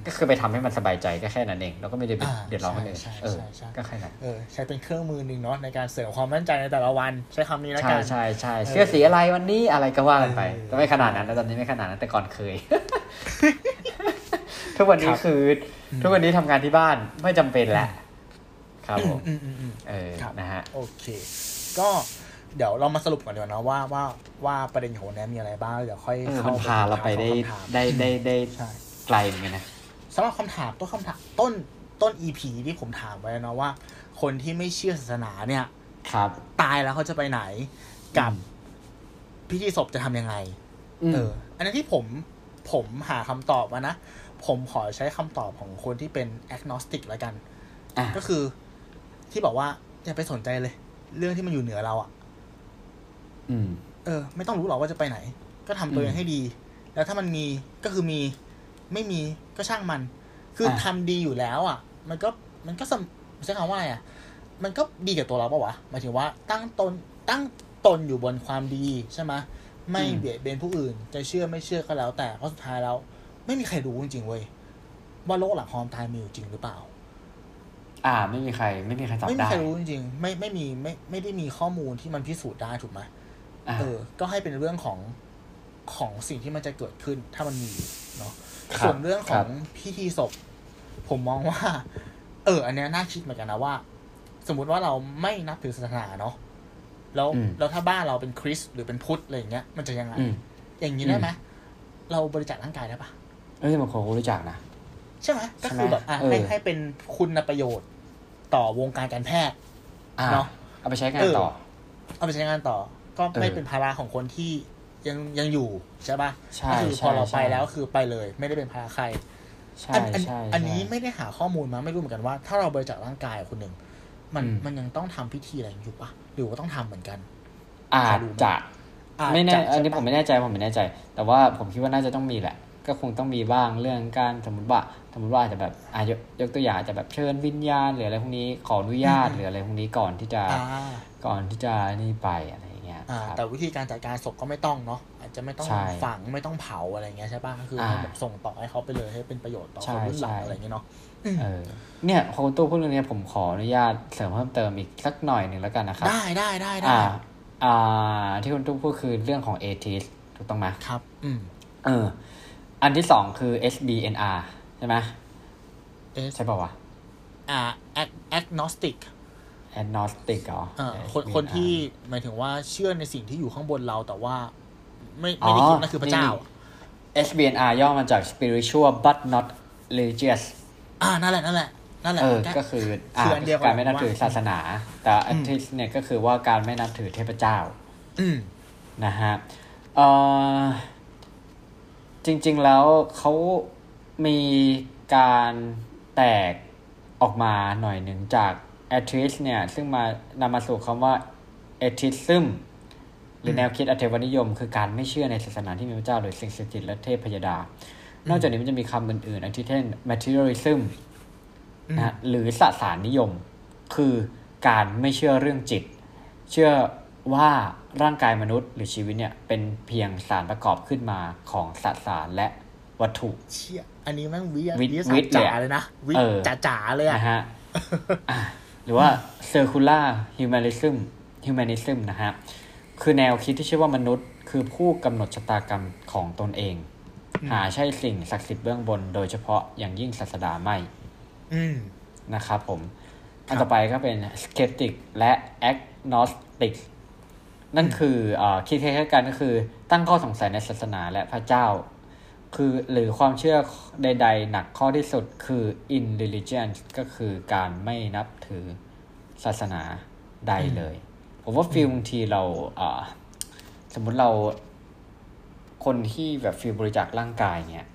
ก็คือไปทำให้มันสบายใจก็แค่นั้นเองเราก็ไม่ได้ไปอ่าเดือดร้อนคนอื่นใช่ใช่เออใช่ใช่ก็แค่นั้นเออใช้เป็นเครื่องมือหนึ่งเนาะในการเสริมความมั่นใจในแต่ละวันใช้คำนี้แล้วใช่กันใช่ใช่เออเสื้อสีอะไรวันนี้อะไรก็ว่ากันไปเออแต่ไม่ขนาดนั้นนะตอนนี้ไม่ขนาดนั้นแต่ก่อนเคย ทุกวันนี้ครับคืออทุกวันนี้ทำงานที่บ้านไม่จำเป็นแหละ ครับผมอืมอืมอืมเออครับนะฮะโอเค ก็เดี๋ยวเรามาสรุปก่อนดีกว่านะว่าว่าว่าประเด็นของวันนี้มีอะไรบ้างเดี๋ยวค่อยเออเข้ามันพาเราไปได้คำถามได้ได้ได้ใช่ ไกลเหมือนกันนะสำหรับคำถามต้นคำถามต้นต้น EP ที่ผมถามไว้เนาะว่า คนที่ไม่เชื่อศาสนาเนี่ย ครับ ตายแล้วเขาจะไปไหนกับพิธีศพจะทำยังไงอืมเออ อันนี้นที่ผมผมหาคำตอบมานะ ผมขอใช้คำตอบของคนที่เป็น agnostic แล้วกันอะก็คือที่บอกว่า อย่าไปสนใจเลย เรื่องที่มันอยู่เหนือเราอะอืมเออ ไม่ต้องรู้หรอกว่าจะไปไหน ก็ทำตัวเออืงมให้ดี แล้วถ้ามันมีก็คือมี ไม่มีก็ช่างมัน คืออะทำดีอยู่แล้วอะมันก็มันก็สำใช้คำว่าอะไรอะมันก็ดีกับตัวเราปะวะหมายถึงว่าตั้งตนตั้งตนอยู่บนความดีใช่ไหมไม่เบียดเบียนผู้อื่น จะเชื่อไม่เชื่อก็แล้ว แต่เพราะสุดท้ายแล้วไม่มีใครรู้จริงๆเว้ยว่าโลกหลังความตายมีอยู่จริงหรือเปล่า อ่า ไม่มีใคร ไม่มีใครตอบไม่มีได้ใครรู้จริงๆไม่ไม่มีไม่ไม่ได้มีข้อมูลที่มันพิสูจน์ได้ถูกไหมอ่าเออ ก็ให้เป็นเรื่องของของสิ่งที่มันจะเกิดขึ้นถ้ามันมีเนาะ ครับส่วนเรื่องขครัอบงพิธีศพ ผมมองว่า เออ อันเนี้ยน่าคิดเหมือนกันนะว่า สมมุติว่าเราไม่นับถือศาสนาเนาะแล้วอืม แล้วถ้าบ้านเราเป็นคริสต์หรือเป็นพุทธอะไรอย่างเงี้ยมันจะยังไง อืม อย่างนี้ได้ไหมเราบริจาคร่างกายได้ปะเอ้ยบางคนก็รู้จักนะ ใช่ไหมก็ใช่ไหมคือแบบอะเออ ให้ให้เป็นคุณประโยชน์ต่อวงการการแพทย์ อ่าเนาะเอาไปใช้งานเออ ต่อ เอาไปใช้งานต่อ ก็ไม่เออ เป็นภาระของคนที่ ยังยังอยู่ใช่ปะใช่ก็คือพใช่อเราไปใช่แล้วคือไปเลย ไม่ได้เป็นภาระใครใช่อันอันใช่อันนี้ใช่ไม่ได้หาข้อมูลมาไม่รู้เหมือนกันว่า ถ้าเราบริจาคร่างกายคนหนึ่งมันอืมมันยังต้องทำพิธีอะไรอยู่ปะหรือว่าต้องทำเหมือนกัน อาจจะอาจไม่แน่จะอันนี้ใช่ปะผมไม่แน่ใจผมไม่แน่ใจ แต่ว่าผมคิดว่าน่าจะต้องมีแหละ ก็คงต้องมีบ้างเรื่องการสมมติว่าสมมติว่าอาจจะแบบอะยกยกตัวอย่างอาจจะแบบเชิญวิญญาณหรืออะไรพวกนี้ขออนุญาตหรืออะไรพวกนี้ก่อนที่จะอ่าก่อนที่จะนี่ไปอะไร อย่างเงี้ยอ่าครับแต่วิธีการจัดการศพก็ไม่ต้องเนาะอาจจะไม่ต้องใช่ฝังไม่ต้องเผาอะไรเงี้ยใช่ปะก็คือให้อ่าแบบส่งต่อให้เขาไปเลยให้เป็นประโยชน์ต่อใช่คนรุ่นหลังใช่อะไรเงี้ยเนาะเออเนี่ยพอคุณตู้พูดเรื่องนี้ผมขออนุญาตเสริมเพิ่มเติมอีกสักหน่อยหนึ่งแล้วกันนะครับ ได้ได้ได้ได้อ่าอ่าที่คุณตู้พูดคือเรื่องของเอทิสถูกต้องไหมครับ อืมเออ อันที่สองคือ SBNR ใช่ไหม S ใช่ป่าวะอ่า ag- agnostic agnostic เหรอเอ่อคน SBNR คนที่หมายถึงว่าเชื่อในสิ่งที่อยู่ข้างบนเราแต่ว่า ไม่ไม่ได้คิดนั่นคือพระเจ้า SBNR ย่อมาจาก spiritual but not religious อ่านั่นแหละนั่นแหละนั่นแหละเออก็ก็คือคืออันเดียวกันการไม่นับถือว่าศาสนา แต่อันที่เนี่ยก็คือว่าการไม่นับถือเทพเจ้า อืมนะฮะเอ่อจริง ๆแล้วเขามีการแตกออกมาหน่อยหนึ่งจาก atheist เนี่ย ซึ่งมานำมาสู่คำว่า atheism หรือแนวคิดอเทวนิยม คือการไม่เชื่อในศาสนาที่มีพระเจ้า หรือสิ่งศักดิ์สิทธิ์และเทพยดา นอกจากนี้มันจะมีคำอื่นๆอันที่เช่น materialism นะฮะหรือสสารนิยม คือการไม่เชื่อเรื่องจิต เชื่อว่าร่างกายมนุษย์หรือชีวิตเนี่ย เป็นเพียงสารประกอบขึ้นมาของสสารและวัตถุเชี่ยอันนี้แม่งวิทยาวิทย์วิทยาศาสวิตทย์ร์จ๋าเลยอะเลยนะวิทเอย์อจ๋าๆเลยอะนะฮะอะ หรือว่า circular humanism humanism นะฮะคือแนวคิดที่เชื่อว่ามนุษย์ คือผู้กำหนดชะตากรรมของตนเอง หาใช่สิ่งศักดิ์สิทธิ์เบื้องบน โดยเฉพาะอย่างยิ่งศาสดาไม่อืมนะครับผม อันครับต่อไปก็เป็น skeptic และ agnostic นั่นคือเออคิดคล้ายๆกันก็คือตั้งข้อสงสัยในศาสนาและพระเจ้า คือหรือความเชื่อใด ๆ หนักข้อที่สุดคือ in religion ก็คือการไม่นับถือศาสนาใดเลย ผมว่าฟิลบางทีเราเอ่อสมมุติเราคนที่แบบฟิลบริจาคร่างกายเนี่ย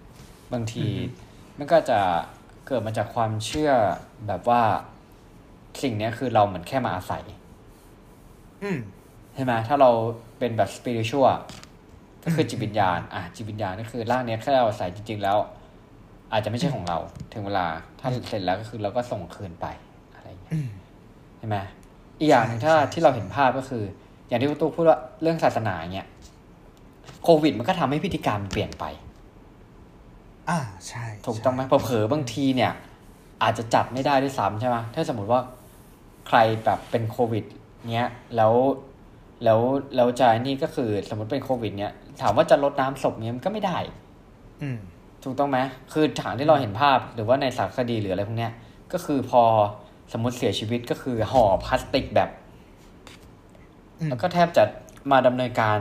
บางทีมันก็จะเกิดมาจากความเชื่อแบบว่าสิ่งเนี้ยคือเราเหมือนแค่มาอาศัยอืมใช่ไหมถ้าเราเป็นแบบสปิริ u ั l ก็คือจิตวิญญาณ อะจิตวิญญาณก็คือร่างเนี้ยแค่เราอาศัยจริง ๆ แล้ว อาจจะไม่ใช่ของเรา ถึงเวลา ถ้าเสร็จแล้วก็คือเราก็ส่งคืนไปอะไรอย่างเงี้ยอืมใช่ไหมอีกอย่างหนึ่งถ้าใช่ที่เราเห็นภาพก็คือ อย่างที่คุณตู้พูดว่าเรื่องศาสนาเนี่ยโควิดมันก็ทำให้พิธีการมันเปลี่ยนไป อ่าใช่ ถูกต้องไหมเผลอๆบางทีเนี่ย อาจจะจัดไม่ได้ด้วยซ้ำใช่ไหมถ้าสมมติว่าใครแบบเป็นโควิด เนี้ยแล้วแล้วแล้วจะนี่ก็คือสมมติเป็นโควิด เนี้ย ถามว่าจะลดน้ำศพเนี้ยมันก็ไม่ได้ อืมถูกต้องไหมคือฐานที่เราเห็นภาพหรือว่าในสารคดีหรืออะไรพวกเนี้ย ก็คือพอสมมติเสียชีวิตก็คือห่อพลาสติกแบบอืมแล้วก็แทบจะมาดำเนินการ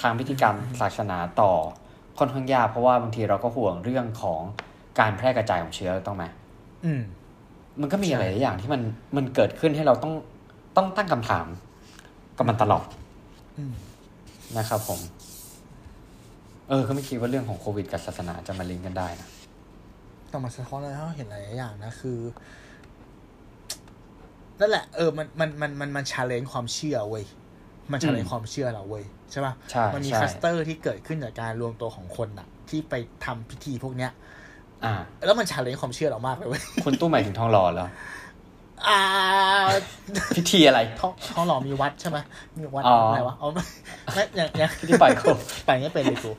ทางพิธีกรรมศาสนาต่อค่อนข้างยากเพราะว่าบางทีเราก็ห่วงเรื่องของการแพร่กระจายของเชื้อถูกต้องไหมอืม มันก็มีใช่อะไรหลายอย่างที่มันมันเกิดขึ้นให้เราต้องต้องตั้งคำถามกับมันตลอดอืมนะครับผม เออ ก็ไม่คิดว่าเรื่องของโควิดกับศาสนาจะมาลิงก์กันได้นะต้องมาสะท้อนอะไรให้เราเห็นหลายอย่างนะคือนั่นแหละเออมันมันมันมันมัน challenge ความเชื่อเว้ยมัน challenge ความเชื่อเราเว้ยใช่ป่ะใช่มันมีใช่ cluster ที่เกิดขึ้นจากการรวมตัวของคนอะที่ไปทำพิธีพวกเนี้ย อ่า แล้วมันชาเลนจ์ความเชื่อเรามากเลยเว้ยคุณตู้หมายถึงทองหล่อแล้วอ่า พิธีอะไรท้องท้องหล่อมีวัดใช่ไหมมีวัดอ๋อออะไรวะเอาไม่ไม่อย่างอย่างพิธีปล่อยโคมไปไม่เป็นเลยกู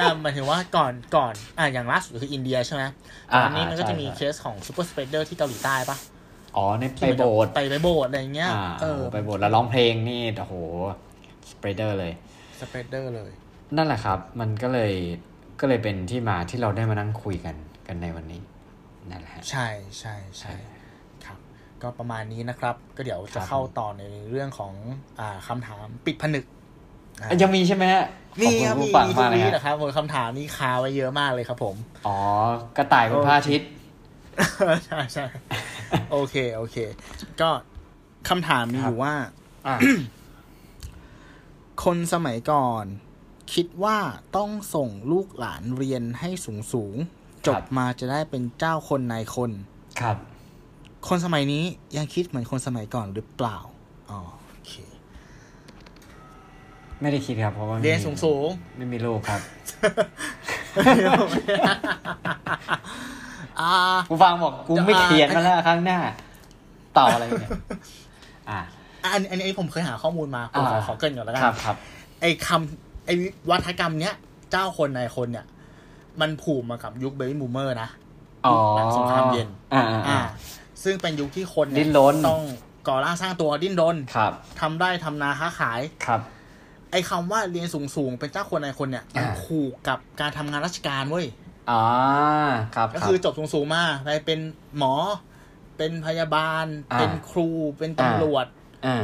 อ่าหมายถึงว่าก่อนก่อนอ่าอย่างล่าสุดคืออินเดียใช่ไหมอ่าอันนี้มันก็จะมีใช่เคสของซูเปอร์สเปเดอร์ที่เกาหลีใต้ปะอ๋อในที่ไปมันโบจะสถ์ไปไปโบสถ์อะไรอย่างเงี้ยอ่าเออไปโบสถ์แล้วร้องเพลงนี่โอ้โหสเปรเดอร์เลยสเปเดอร์เลย นั่นแหละครับ มันก็เลยก็เลยเป็นที่มาที่เราได้มานั่งคุยกันกันในวันนี้นั่นแหละฮะใช่ใช่ใช่ครับ ก็ประมาณนี้นะครับ ก็เดี๋ยวครัจะบเข้าต่อในเรื่องของอ่าคำถามปิดผนึกอ่าอะยังมีใช่ไหมฮะขอบมีคุณครับผู้มีฟังมีทุมากกเลยวีฮะนะครับคำถามนี่คาไว้เยอะมากเลยครับผม อ๋อกระต่ายบนพระอาทิตย์ใช่ใช่โอเค โอเค ก็คำถามมีครัอบยู่ว่าอะคนสมัยก่อน คิดว่าต้องส่งลูกหลานเรียนให้สูงสูงๆจบมาจะได้เป็นเจ้าคนนายคน ครับ คนสมัยนี้ยังคิดเหมือนคนสมัยก่อนหรือเปล่าอ๋อโอเค ไม่ได้คิดครับ เพราะว่าไม่เรียนมีสูงสูงไม่มีลูกครับๆอ่ากูฟังบอกกูไม่อ่าเขียนมาแล้วครั้งหน้า ต่ออะไรเนี่ยอ่าอันอันนี้ผมเคยหาข้อมูลมาผมขออ่าขอเกรินก่อนแล้วกัครับครับไอ้คำไอ้วัฒกรรมเนี้ย เจ้าคนนายคนเนี่ย มันผูกมากับยุคเบบี้บูมเมอร์นะอ๋อหลังสงครามเย็น อ่าอ่าอ่าอ่า ซึ่งเป็นยุคที่คนเยดิ้นรนต้องก่อร่างสร้างตัวดิ้นรนครับทำได้ทำนาค้าขายครับ ไอ้คำว่าเรียนสูงสูงๆ เป็นเจ้าคนนายคนเนี่ยมันอ่าผูกกับการทำงานราชการเว้ยอ๋อครับก็รับคือจบสูงสูงๆมาไปเป็นหมอ เป็นพยาบาลอ่าเป็นครูเป็นตำรวจอ่า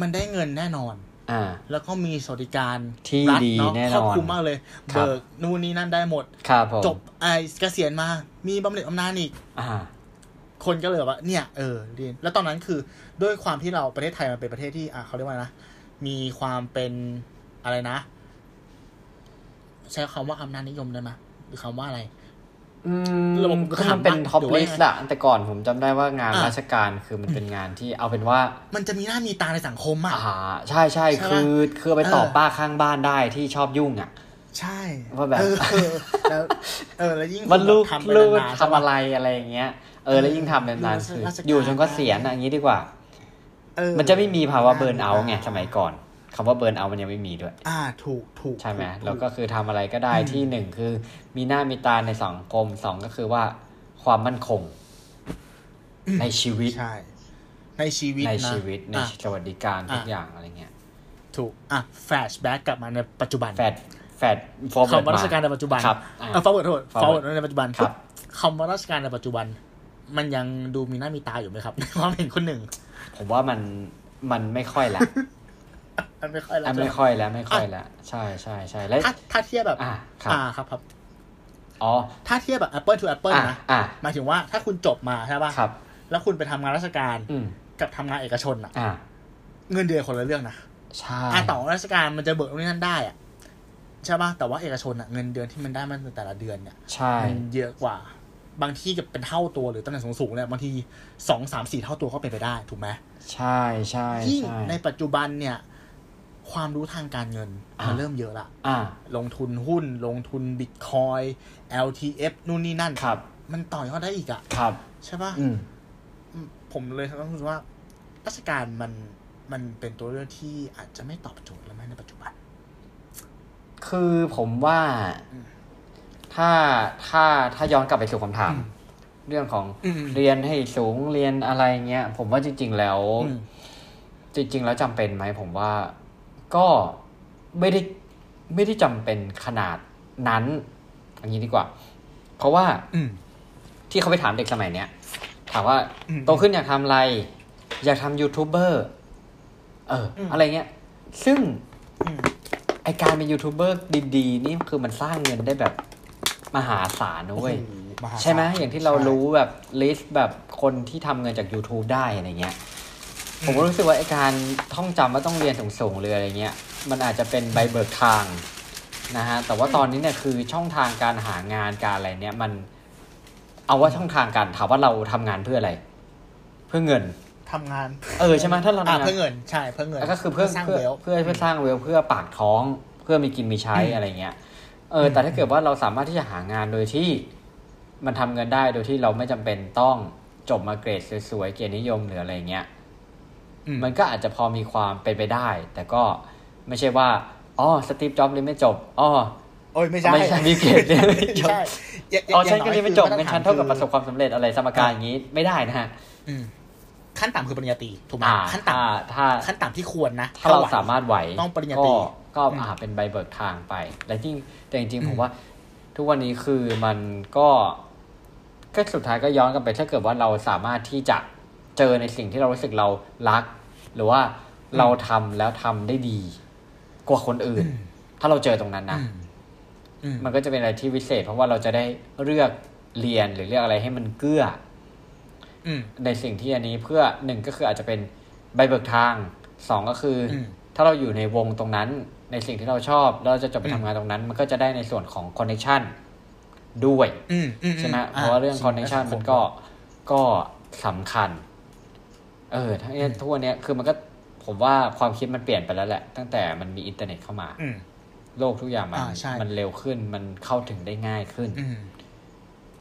มันได้เงินแน่นอนอ่าแล้วก็มีสวัสดิการที่รัฐดีเนาะแน่นอนครอบคลุมมากเลยครับเบิกนู่นนี่นั่นได้หมดครับผมจบไอ้เกษียณมา มีบำเหน็จบำนาญอีกอ่า คนก็เลยแบบว่าเนี่ยเออเรียนแล้วตอนนั้นคือด้วยความที่เราประเทศไทยมันเป็นประเทศที่อะเขาเรียกว่านะมีความเป็นอะไรนะ ใช้คำว่าอำนาจนิยมได้ไหมหรือคำว่าอะไรอืมระบบคือมันเป็นปะท็อปหรือว่าลิยัสงไงต์อะแต่ก่อนผมจำได้ว่างานอะราชการคือมันเป็นงานที่เอาเป็นว่า มันจะมีหน้ามีตาในสังคมอะอ่าใช่ใช่ใช่ปะคือคือเอาไปตอบเออป้าข้างบ้านได้ที่ชอบยุ่งอะใช่ว่าแบบเออเออแล้วเออแล้วยิ่งว่าลูกทำไปลูกนานๆทำอะไรอะไรอย่างเงี้ย เออแล้วยิ่งทำนานๆคือราชการอยู่จนก็เสียณอะอย่างนี้ดีกว่าเออมันจะไม่มีภาวะ burnout ไงสมัยก่อนคำว่า burnout มันยังไม่มีด้วย อ่าถูกถูกใช่ไหมถูกแล้วก็คือทำอะไรก็ได้อืมที่หนึ่งคือ มีหน้ามีตาในสังคมสองก็คือว่าความมั่นคง ในชีวิตใช่ในชีวิตในนะชีวิตในอะสวัสดิการทุกอะอย่างอะไรเงี้ย ถูกอะ flashback กลับมาในปัจจุบัน fast fast forward คำว่าราชการในปัจจุบันครับอะเออ forward โทษ forward forward ในปัจจุบันครับคำว่าราชการในปัจจุบัน มันยังดูมีหน้ามีตาอยู่ไหมครับในความเห็นคนหนึ่ง ผมว่ามันมันไม่ค่อยละมันไม่ค่อยแล้วอะไม่ค่อยแล้วไม่ค่อยแล้วใช่ใช่ใช่แล้วถ้าถ้าเทียบแบบอะครับอ่าครับครับอ๋อถ้าเทียบแบบ Apple to Apple อะนะอะหมายถึงว่าถ้าคุณจบมาใช่ป่ะครับ แล้วคุณไปทำงานราชการอืมกับทำงานเอกชนอะอะเงินเดือนคนละเรื่องนะใช่อะต่อราชการมันจะเบิกตรงนี้นั่นได้อะใช่ป่ะแต่ว่าเอกชนอะเงินเดือนที่มันได้มันแต่ละเดือนเนี่ยใช่มันเยอะกว่า บางที่กับเป็นเท่าตัวหรือตำแหน่งสูงๆเนี่ยบางทีสองสามสี่เท่าตัวก็เป็นไปได้ถูกไหมใช่ใช่ยิ่งใช่ในปัจจุบันเนี่ย ความรู้ทางการเงินอะมันเริ่มเยอะละอะลงทุนหุ้น ลงทุนบิตคอย LTF นู่นนี่นั่นครับ มันต่อยอดได้อีกอะครับใช่ปะอืมอืมผมเลยต้องรู้สึกว่า ราชการมันมันเป็นตัวเลือกที่อาจจะไม่ตอบโจทย์แล้วไหมในปัจจุบัน คือผมว่าอืม ถ้าถ้าถ้าย้อนกลับไปสู่คำถามอืมเรื่องของอืมเรียนให้สูงเรียนอะไรเงี้ย ผมว่าจริง ๆ แล้วอืมจริง ๆ แล้วจำเป็นไหมผมว่าก็ไม่ได้ไม่ได้จำเป็นขนาดนั้นอย่างนี้ดีกว่า เพราะว่าอืมที่เขาไปถามเด็กสมัยเนี้ยถามว่าอืมโตขึ้นอยากทำอะไร อยากทำยูทูบเบอร์เอออมอะไรเงี้ย ซึ่งอืมไอการเป็นยูทูบเบอร์ดีๆ นี่คือมันสร้างเงินได้แบบ มหาศาลนะเว้ยโอ้โหมหาศาลใช่ไหมอย่างที่เราใช่รู้แบบ list แบบคนที่ทำเงินจาก YouTube ได้อะไรเงี้ยผมก็รู้สึกว่าไอการท่องจำว่าต้องเรียนสูงๆเลยอะไรเงี้ยมันอาจจะเป็นใบเบิกทางนะฮะแต่ว่าตอนนี้เนี่ยคือช่องทางการหางานการอะไรเนี่ยมันเอาว่าช่องทางการถามว่าเราทำงานเพื่ออะไร เพื่อเงินทำงาน เออใช่ไหมถ้าเราอ่าทำงานเพื่อเงินใช่เพื่อเงินแล้วก็คือเพื่อสร้างเพื่อเวลเพื่อเพื่อสร้างเวลเพื่อปากท้อง เพื่อมีกินมีใช้อะไรเงี้ย เออแต่ถ้าเกิดว่าเราสามารถที่จะหางานโดยที่มันทำเงินได้โดยที่เราไม่จำเป็นต้องจบมาเกรดสวยๆเกียรตินิยมหรืออะไรเงี้ยอืมันก็อาจจะพอมีความเป็นไปได้ แต่ก็ไม่ใช่ว่าอ๋อสตีฟจ็อบส์เรียนไม่จบอ๋อโอ้ยไม่ใช่ไม่ใช่มีเกรดเรียนไม่จบใช่ย่าอ๋ออย่าฉันงก็อยเรียนไม่คือจบมาตรงั้นฐฉันเท่ากับคือประสบความสำเร็จอะไรสมการอย่างนี้ไม่ได้นะฮะอืมขั้นต่ำคือปริญญาตรีถูกไหมอ่าขั้นถ้าต่ำถ้าขั้นต่ำที่ควรนะ ถ้าเราไหวสามารถไหวต้องปริญญาก็ตรี ก็อืมอ่าเป็นใบเบิกทางไปแต่จริงแต่จริงอืๆมผมว่า ทุกวันนี้คือมันก็ก็สุดท้ายก็ย้อนกลับไปถ้าเกิดว่าเราสามารถที่จะเจอในสิ่งที่เรารู้สึกเรารัก หรือว่าเราทำแล้วทำได้ดี กว่าคนอื่น ถ้าเราเจอตรงนั้นนะอืมอืมมันก็จะเป็นอะไรที่วิเศษ เพราะว่าเราจะได้เลือกเรียนหรือเลือกอะไรให้มันเกื้ออืมในสิ่งที่อันนี้เพื่อหนึ่งก็คืออาจจะเป็นใบเบิกทางสองก็คืออมถ้าเราอยู่ในวงตรงนั้น ในสิ่งที่เราชอบแล้วเราจะจบไปอืมทำงานตรงนั้น มันก็จะได้ในส่วนของคอนเน t ชันด้วยอืมอืมใช่ไหมมเพราะว่าเรื่องคอนเน t ชันสิ่มันก็ก็สำคัญ เออทั้งนี้ทุกวันเนี้ยคือมันก็ผมว่าความคิดมันเปลี่ยนไปแล้วแหละ ตั้งแต่มันมีอินเทอร์เน็ตเข้ามาอืมโลกทุกอย่างมันอ่าใช่มันเร็วขึ้นมันเข้าถึงได้ง่ายขึ้นอืม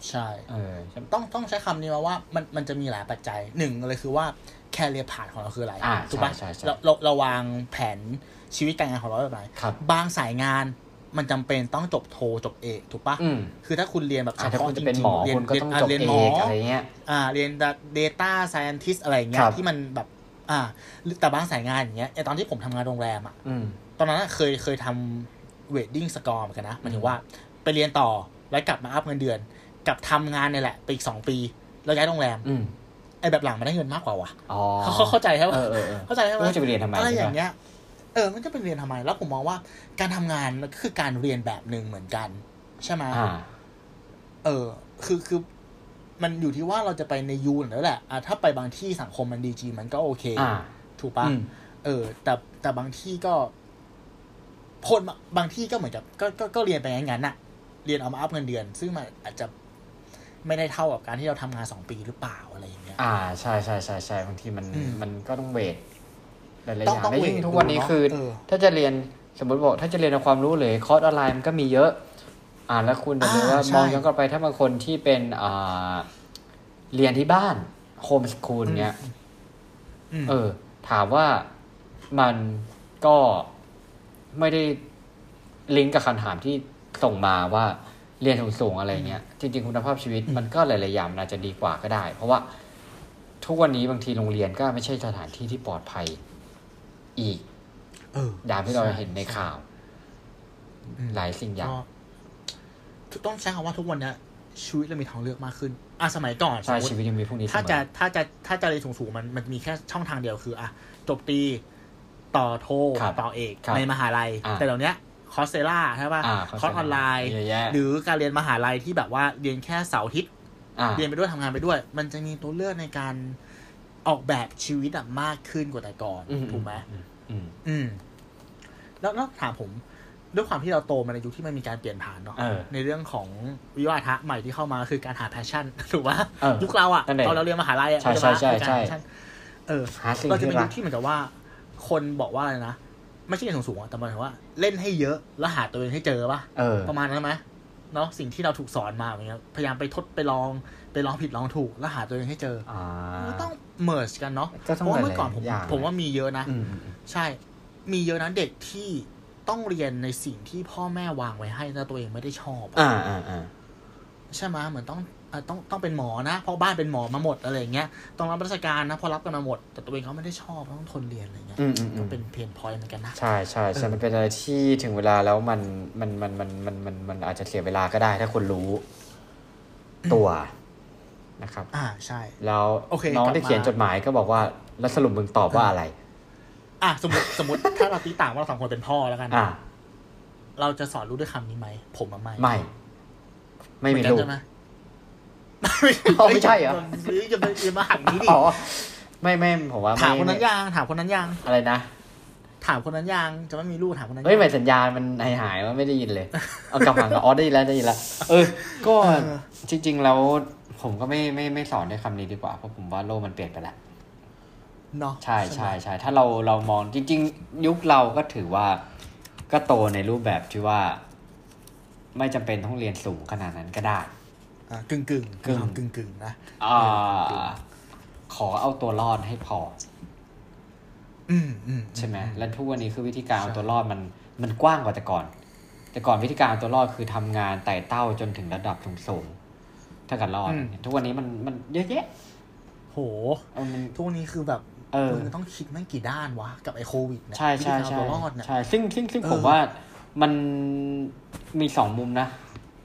ใช่ เออใช่ต้องต้องใช้คำนี้มาว่า มันมันจะมีหลายปัจจัยหนึ่งเลยคือว่า แคเรียผ่านของเราคืออะไรอ่าถูกปะใช่ใช่ใช่เราเราเราวางแผนชีวิตการงานของเราแบบไหนครับบางสายงานมันจำเป็นต้องจบโทจบเอกถูกปะอืมคือถ้าคุณเรียนแบบเฉอ่าถ้าพาะคุณจจะริเป็นงหมอๆเรียนคุณก็ต้องาจบเรียนเอหมอกอะไรเงี้ยอ่าเรียน data scientist อะไรอย่างเงี้ยครับที่มันแบบอ่าแต่บางสายงานอย่างเงี้ยไอตอนที่ผมทำงานโรงแรมอะอืมตอนนั้นอะเคยเคยทำ wedding score เหมือนกันนะหมายถึงว่าไปเรียนต่อแล้วกลับมา up เงินเดือน กับทำงานเนี่ยแหละไปอีกสองปี แล้วย้ายโรงแรมอืม ไอแบบหลังมันได้เงินมากกว่าว่ะอ๋อเขาเขาเข้าใจใช่ปะเออเออเออเข้าใจใช่ปะแล้วจะไปเรียนทำไมอะไรใช่ปะอย่างเงี้ยเออ มันจะเป็นเรียนทำไม แล้วผมมองว่าการทำงานมันก็คือการเรียนแบบหนึ่งเหมือนกัน ใช่ไหมอ่าเออ คือคือ มันอยู่ที่ว่าเราจะไปในยูนแล้วแหละอะถ้าไปบางที่สังคมมันดีจริงมันก็โอเคอ่าถูกปะอืมเออ แต่แต่บางที่ก็คนบางบางที่ก็เหมือนกับก็ก็ก็เรียนไปงั้นๆน่ะ เรียนเอามาอัพเงินเดือน ซึ่งมันอาจจะไม่ได้เท่ากับการที่เราทำงานสองปีหรือเปล่าอะไรอย่างเงี้ย อ่าใช่ใช่ใช่ใช่บางทีมันอืมมันก็ต้องเวทหลายๆอต้องย่างต้องแล้วยิ่งเวททุกวันนี้ดูเนอะคือ เออ ถ้าจะเรียนสมมติบอกถ้าจะเรียนเอาความรู้เลยคอร์สออนไลน์มันก็มีเยอะ อ่าแล้วคุณจะเลยว่าอ่าใช่มองย้อนกลับไปถ้าบางคนที่เป็นอ่าเรียนที่บ้าน homeschool เนี้ย อืม เออ ถามว่ามันก็ไม่ได้ลิงก์กับคำถามที่ส่งมาว่าเรียนสูงๆอะไรเงี้ย จริง ๆ คุณภาพชีวิตมันก็หลายๆอย่างมันอาจจะดีกว่าก็ได้ เพราะว่า ทุกวันนี้บางทีโรงเรียนก็ไม่ใช่สถานที่ที่ปลอดภัยอีกเอออย่างที่เราเห็นในข่าวอืมหลายสิ่งอย่างก็ต้องใช้คำว่าทุกวันเนี้ยชีวิตเรามีทางเลือกมากขึ้นอะสมัยก่อนใช่สมมุติชีวิตยังมีพวกนี้เสมอถ้าจะถ้าจะถ้าจะเรียนสูงๆมันมันมีแค่ช่องทางเดียวคืออะจบตรีต่อโทครับต่อเอกครับในมหาลัยอ่าแต่เดี๋ยวเนี้ย Coursera ใช่ป่ะอ่าคอร์สออนไลน์เยอะแยะหรือการเรียนมหาลัยที่แบบว่าเรียนแค่เสาร์อาทิตย์อ่า เรียนไปด้วยทำงานไปด้วย มันจะมีตัวเลือกในการออกแบบชีวิตอะมากขึ้นกว่าแต่ก่อนอืมถูกไหมอืมอืมอืม แล้วแล้วถามผมด้วยความที่เราโตมาในยุคที่มันมีการเปลี่ยนผ่านเนาะเออในเรื่องของวิวัฒะใหม่ที่เข้ามาคือการหา passion ถูกปะเออยุคเราอะนั่นเองตอนเราเรียนมหาลัยอะใช่ใช่ปะใช่คือการใช่หา passion เออหาสิ่งเราจะที่เป็นรัยุกคที่เหมือนกับว่า คนบอกว่าอะไรนะไม่ใช่เรียนสูงๆอะแต่หมายถึงว่า เล่นให้เยอะแล้วหาตัวเองให้เจอปะเออประมาณนั้นไหม เนาะสิ่งที่เราถูกสอนมาอย่างเงี้ยพยายามไปทดไปลองไปลองผิดลองถูกแล้วหาตัวเองให้เจออ่าก็ต้อง merge กันเนาะก็ต้องเพราะว่าเมื่อก่อนผมหลายๆอย่างผมว่ามีเยอะนะอืมอืมอืมใช่ มีเยอะนะเด็กที่ต้องเรียนในสิ่งที่พ่อแม่วางไว้ให้แต่ตัวเองไม่ได้ชอบอะอ่าอ่าอ่าใช่ไหมเหมือนต้องอะ ต้องต้องเป็นหมอนะเพราะบ้านเป็นหมอมาหมดอะไรอย่างเงี้ยต้องรับราชการนะเพราะรับกันมาหมด แต่ตัวเองเขาไม่ได้ชอบต้องทนเรียนอะไรเงี้ยอืมอืมอืมก็เป็น pain point เหมือนกันนะใช่ใช่ใช่เออมันเป็นอะไรที่ถึงเวลาแล้วมันมันมันมันมันมันมันอาจจะเสียเวลาก็ได้ถ้าคนรู้ตัวนะครับ อ่าใช่ แล้วโอเคน้องกลับที่เขียนมาจดหมายก็บอกว่า แล้วสรุปมึงตอบว่าอะไร อะสมมติสมมติถ้าเราตีต่างว่าเราสองคนเป็นพ่อแล้วกันอ่าเราจะสอนลูกด้วยคำนี้ไหมผมอะไม่ไม่ ไม่มีเหอนลูกกันใช่ไหม อ๋อไม่ใช่เหรออย่ามาอย่ามาหักนี้ดิอ๋อไม่ไม่ผมว่าถามคนไนั้นยังถามคนนั้นยังอะไรนะ ถามคนนั้นยังจะไม่มีลูกถามคนนั้นเฮ้ยยังหมายสัญญาณมันหายหายๆว่าไม่ได้ยินเลยเอากลับมาอ๋อได้ยินแล้วได้ยินแล้วเออ ก็เออจริง ๆ แล้วผมก็ไม่ไม่ไม่สอนด้วยคำนี้ดีกว่าเพราะผมว่าโลกมันเปลี่ยนไปแล้วเนาะใช่ใช่ไหมใช่ถ้าเราเรามองจริง ๆ ยุคเราก็ถือว่าก็โตในรูปแบบที่ว่า ไม่จำเป็นต้องเรียนสูงขนาดนั้นก็ได้อ่า กึ่งกึ่งกึ่งกึ่งกึ่งๆนะอ่าเออขอเอาตัวรอดให้พอ อืมอืมใช่ไหมอืและทุกวันนี้คือวิธีการเอาใช่ตัวรอดมันมันกว้างกว่าแต่ก่อน แต่ก่อนวิธีการเอาตัวรอดคือทำงานไต่เต้าจนถึงระดับสูงๆถ้าเกิดรอดทุกวันนี้มันมันเยอะแยะโหเออมันทุกวันนี้คือแบบเออมึงต้องคิดแม่งกี่ด้านวะ กับไอ้โควิดเนี่ยใช่ใช่วิธีการเอาใช่ตัวรอดเนี่ยใช่ซึ่งซึ่งซึ่งเออผมว่ามันมีสองมุมนะ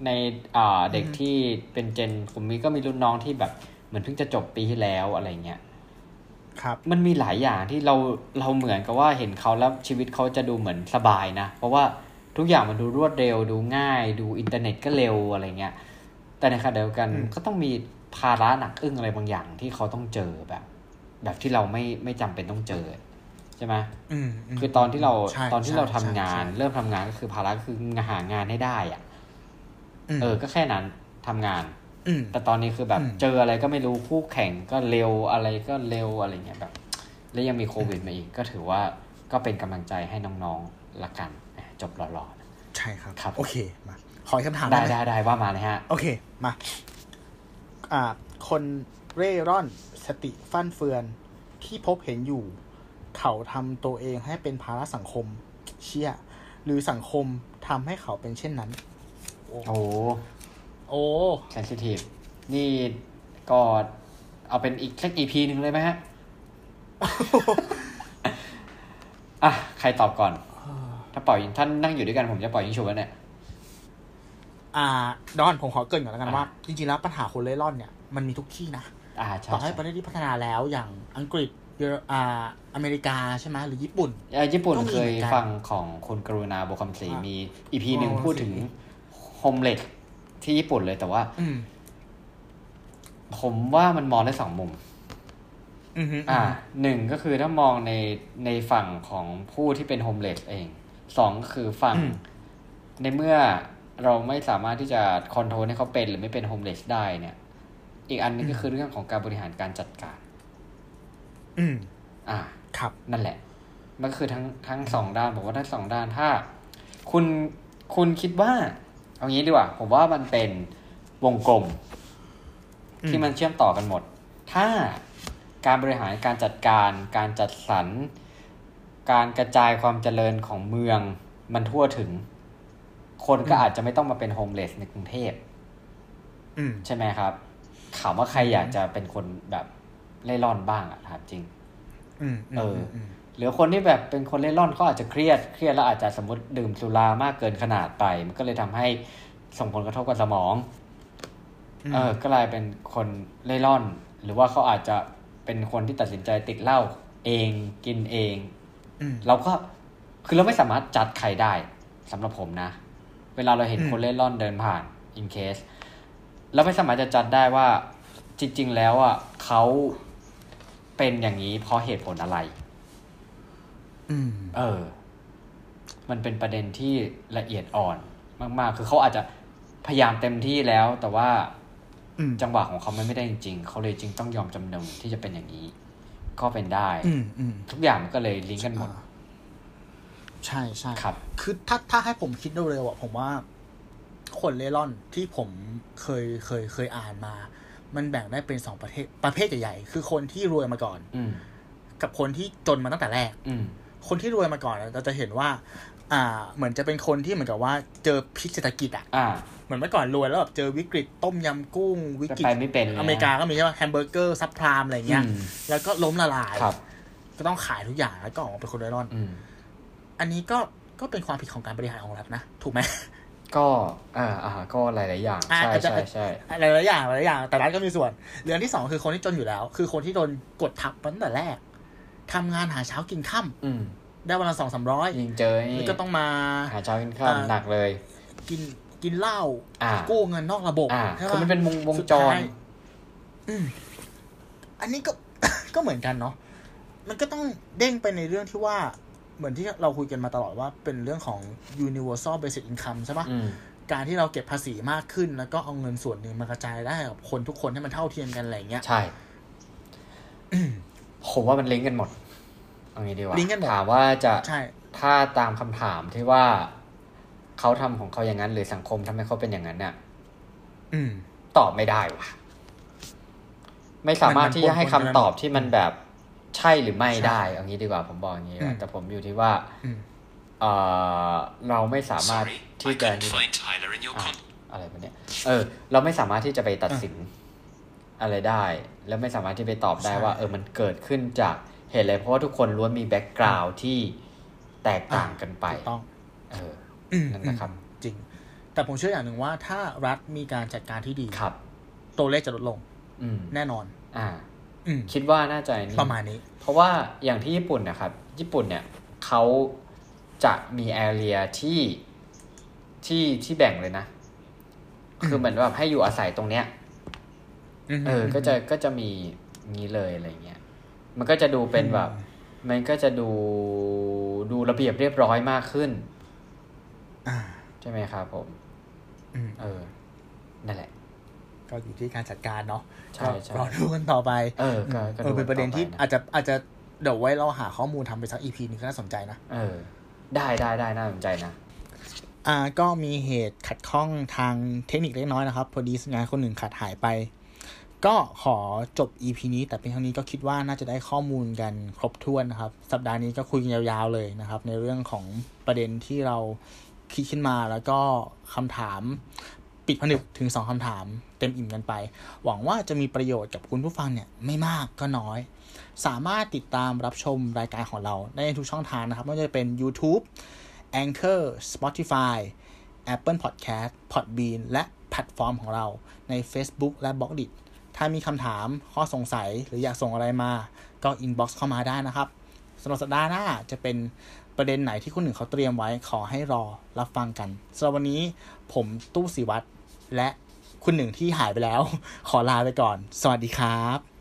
ในอ่าเด็กอืมที่เป็นเจนผมมีก็มีรุ่นน้องที่แบบเหมือนเพิ่งจะจบปีที่แล้วอะไรเงี้ยครับมันมีหลายอย่างที่เราเราเหมือนกับว่าเห็นเขาแล้วชีวิตเขาจะดูเหมือนสบายนะ เพราะว่าทุกอย่างมันดูรวดเร็วดูง่ายดูอินเทอร์เน็ตก็เร็วอะไรเงี้ยแต่ในขณะเดียวกันอืมก็ต้องมีภาระหนักอึ้งอะไรบางอย่างที่เขาต้องเจอแบบ แบบที่เราไม่ไม่จำเป็นต้องเจอใช่ไหมอืมมคือตอนที่เราใช่ตอนที่เราทำใช่งานใช่เริ่มทำงานก็คือภาระก็คือหางานให้ได้อะม เออ ก็แค่นั้นทำงานอืมแต่ตอนนี้คือแบบอืมเจออะไรก็ไม่รู้คู่แข่งก็เร็วอะไรก็เร็วอะไรเงี้ยแบบ แล้วยังมีโควิดมาอีก ก็ถือว่าก็เป็นกำลังใจให้น้องๆละกันอะจบหล่อๆนะใช่ครับครับ โอเคมาขออีกคำถามได้หมได้ได้ว่ามาเลยฮะ โอเคมาอ่า คนเร่ร่อนสติฟั่นเฟือนที่พบเห็นอยู่ เขาทำตัวเองให้เป็นภาระสังคม เชี่ยหรือสังคมทำให้เขาเป็นเช่นนั้น โอ้โอ้โอ้เซนซิทีฟนี่ก็เอาเป็นอีกสักอีพีหนึ่งเลยไหมฮะ อะ ใครตอบก่อน ถ้าปล่อยท่านนั่งอยู่ด้วยกันผมจะปล่อยยิงฉุบแล้วเนี่ย อ่า ดอนผมขอเกรินก่อนแล้วกันอะว่า จริงๆแล้วปัญหาคนเร่ร่อนเนี่ย มันมีทุกที่นะอ่าใช่ต่อให้ใช่ประเทศที่พัฒนาแล้วอย่างอังกฤษเยอรอ่าอเมริกาใช่ไหมหรือญี่ปุ่นเอ่อญี่ปุ่นก็มีเคยเหมือนกันฟังของคุณกรุณาโบคำศรีอะมีอีพีหนึ่งโบคำศรีพูดถึงโฮ มเล s ที่ญี่ปุ่นเลยแต่ว่าอืมผมว่ามันมองได้สองมุมอืมฮึอ่าหนึ่งก็คือถ้ามองในในฝั่งของผู้ที่เป็นโฮมเล s เองสองก็คือฝั่งอืมในเมื่อเราไม่สามารถที่จะคอนโทรลให้เขาเป็นหรือไม่เป็นโฮมเล s ได้เนี่ย อีกอันนึงก็คือเรื่องของการบริหารการจัดการ อืม อ่า ครับ นั่นแหละ มันก็คือทั้งทั้งสองด้านผมว่าทั้งสองด้านถ้า คุณคุณคิดว่า เอางี้ดีกว่า ผมว่ามันเป็นวงกลมอืมที่มันเชื่อมต่อกันหมด ถ้าการบริหารการจัดการการจัดสรรการกระจายความเจริญของเมืองมันทั่วถึง คนก็อาจจะไม่ต้องมาเป็นโฮมเลสในกรุงเทพอืมใช่ไหมครับถามว่าใครอยากจะเป็นคนแบบเล่ร่อนบ้างอะถามจริงอืมเออม หรือคนที่แบบเป็นคนเล่ร่อนเขาอาจจะเครียดเครียดแล้วอาจจะสมมติดื่มสุรามากเกินขนาดไป มันก็เลยทำให้ส่งผลกระทบกับสมองมเออกลายเป็นคนเล่ร่อน หรือว่าเขาอาจจะเป็นคนที่ตัดสินใจติดเหล้าเองกินเองอืมเราก็คือเราไม่สามารถจัดใครได้สำหรับผมนะ เวลาเราเห็นอืมคนเล่ร่อนเดินผ่าน in case เราไม่สามารถจะจัดได้ว่าจริง ๆ แล้วอะเขาเป็นอย่างนี้เพราะเหตุผลอะไรอืม เออ มันเป็นประเด็นที่ละเอียดอ่อนมาก ๆ คือเขาอาจจะพยายามเต็มที่แล้ว แต่ว่าอืมจังหวะของเขามันไม่ได้จริง ๆ เขาเลยจึงต้องยอมจำนนที่จะเป็นอย่างนี้ ก็เป็นได้อืมอืมทุกอย่างมันก็เลยลิงก์กันหมดอ่าใช่ใช่ครับ คือถ้าถ้าให้ผมคิดเร็วๆอะผมว่า คนเล่ร่อนที่ผมเคยเคยเคยอ่านมา มันแบ่งได้เป็นสองประเภทประเภทใหญ่ๆคือคนที่รวยมาก่อนอืมกับคนที่จนมาตั้งแต่แรก อืม คนที่รวยมาก่อนอะเราจะเห็นว่า อ่า เหมือนจะเป็นคนที่เหมือนกับว่าเจอพิษเศรษฐกิจอะอ่าเหมือนเมื่อก่อนรวยแล้วแบบเจอวิกฤตต้มยำกุ้ง วิกฤตไปไม่เป็นเลยนะอเมริกาก็มีใช่ป่ะแฮมเบอร์เกอร์ซับพรามอะไรเงี้ยอืมแล้วก็ล้มละลายครับก็ต้องขายทุกอย่างแล้วก็ออกมาเป็นคนเร่ร่อนอืมอันนี้ก็ก็เป็นความผิดของการบริหารของรัฐนะ ถูกไหมก็อ่าอ่าก็หลายๆอย่างอ่าใช่อาจจะใช่ใช่หลายหลายๆอย่างหลายๆอย่าง แต่รัฐก็มีส่วน เรื่องที่สองคือคนที่จนอยู่แล้ว คือคนที่โดนกดทับมาตั้งแต่แรก ทำงานหาเช้ากินค่ำอืมได้วันละสองสามร้อยยิงเจอนี่แล้วก็ต้องมา หาเช้ากินข้าวอ่าหนักเลย กินกินเหล้าอ่ากู้เงินนอกระบบอ่าใช่คือปะมันเป็นวงวงสุดจท้ารยอืมอันนี้ก็ก็เหมือนกันเนาะมันก็ต้องเด้งไปในเรื่องที่ว่าเหมือนที่เราคุยกันมาตลอดว่าเป็นเรื่องของ universal basic income ใช่ปะอืมการที่เราเก็บภาษีมากขึ้น แล้วก็เอาเงินส่วนหนึ่งมากระจายได้กับคนทุกคนให้มันเท่าเทียมกันอะไรอย่างเงี้ย ใช่ ผมว่ามันลิงก์กันหมดเอางี้ดีกว่าลิงก์กันหมดถามว่าจะใช่ถ้าตามคำถามที่ว่าเขาทำของเขาอย่างนั้น หรือสังคมทำให้เขาเป็นอย่างนั้นเนี่ยอืมตอบไม่ได้ว่ะ ไม่สามารถมันที่จะให้ปนๆคำกันตอบที่มันแบบใช่หรือไม่ใช่ได้เอางี้ดีกว่า ผมบอกอย่างนี้อืมแต่ผมอยู่ที่ว่าอืมเออเราไม่สามารถ Sorry, ที่ I จะ couldn't find Tyler in your อะ con. อะไรแบบเนี้ยเออ เราไม่สามารถที่จะไปตัดสิน อะไรได้ แล้วไม่สามารถที่ไปตอบได้ใช่ว่า เออมันเกิดขึ้นจากเหตุอะไรเพราะว่าทุกคนล้วนมีแบ็กกราวด์ที่แตกต่างกันไปถูกต้องเอออืมนั่นนะครับอืมจริง แต่ผมเชื่ออย่างหนึ่งว่าถ้ารัฐมีการจัดการที่ดีครับ ตัวเลขจะลดลง อืมแน่นอน อ่าอืมคิดว่าน่าจะนี่ประมาณนี้ เพราะว่าอย่างที่ญี่ปุ่นนะครับ ญี่ปุ่นเนี่ยเขาจะมีแอเรียที่ที่ที่แบ่งเลยนะ คือเหมือนแบบให้อยู่อาศัยตรงเนี้ย เออ ก็จะก็จะมีงี้เลยอะไรเงี้ย มันก็จะดูเป็นแบบ มันก็จะดูดูระเบียบเรียบร้อยมากขึ้นอ่าใช่ไหมครับผมอืมเออ นั่นแหละ ก็อยู่ที่การจัดการเนาะใช่ใช่ก็รอดูกันต่อไป เออก็ก็เออเป็นประเด็นที่ต่อไอาจจะอาจจะเดี๋ยวไว้เราหาข้อมูลทำไปสักอีพีนึงก็น่าสนใจนะเออ ได้ได้ได้น่าสนใจนะอ่าก็มีเหตุขัดข้องทางเทคนิคเล็กน้อยนะครับ พอดีงานคนหนึ่งขาดหายไป ก็ขอจบ EP นี้แต่เป็นครั้งนี้ก็คิดว่าน่าจะได้ข้อมูลกันครบถ้วนนะครับ สัปดาห์นี้ก็คุยกันยาวๆเลยนะครับ ในเรื่องของประเด็นที่เราคิดขึ้นมาแล้วก็คำถามปิดผนึกถึงสองคำถามเต็มอิ่มกันไป หวังว่าจะมีประโยชน์กับคุณผู้ฟังเนี่ยไม่มากก็น้อย สามารถติดตามรับชมรายการของเราได้ในทุกช่องทางนะครับไม่ว่าจะเป็น YouTube Anchor Spotify Apple Podcast Podbean และแพลตฟอร์มของเราใน Facebook และ Blockdit ถ้ามีคำถามข้อสงสัยหรืออยากส่งอะไรมาก็ inbox เข้ามาได้นะครับสำหรับสัปดาห์หน้าจะเป็นประเด็นไหนที่คุณหนึ่งเขาเตรียมไว้ขอให้รอรับฟังกันสำหรับวันนี้ผมตู้สิวัตรและคุณหนึ่งที่หายไปแล้ว ขอลาไปก่อน สวัสดีครับ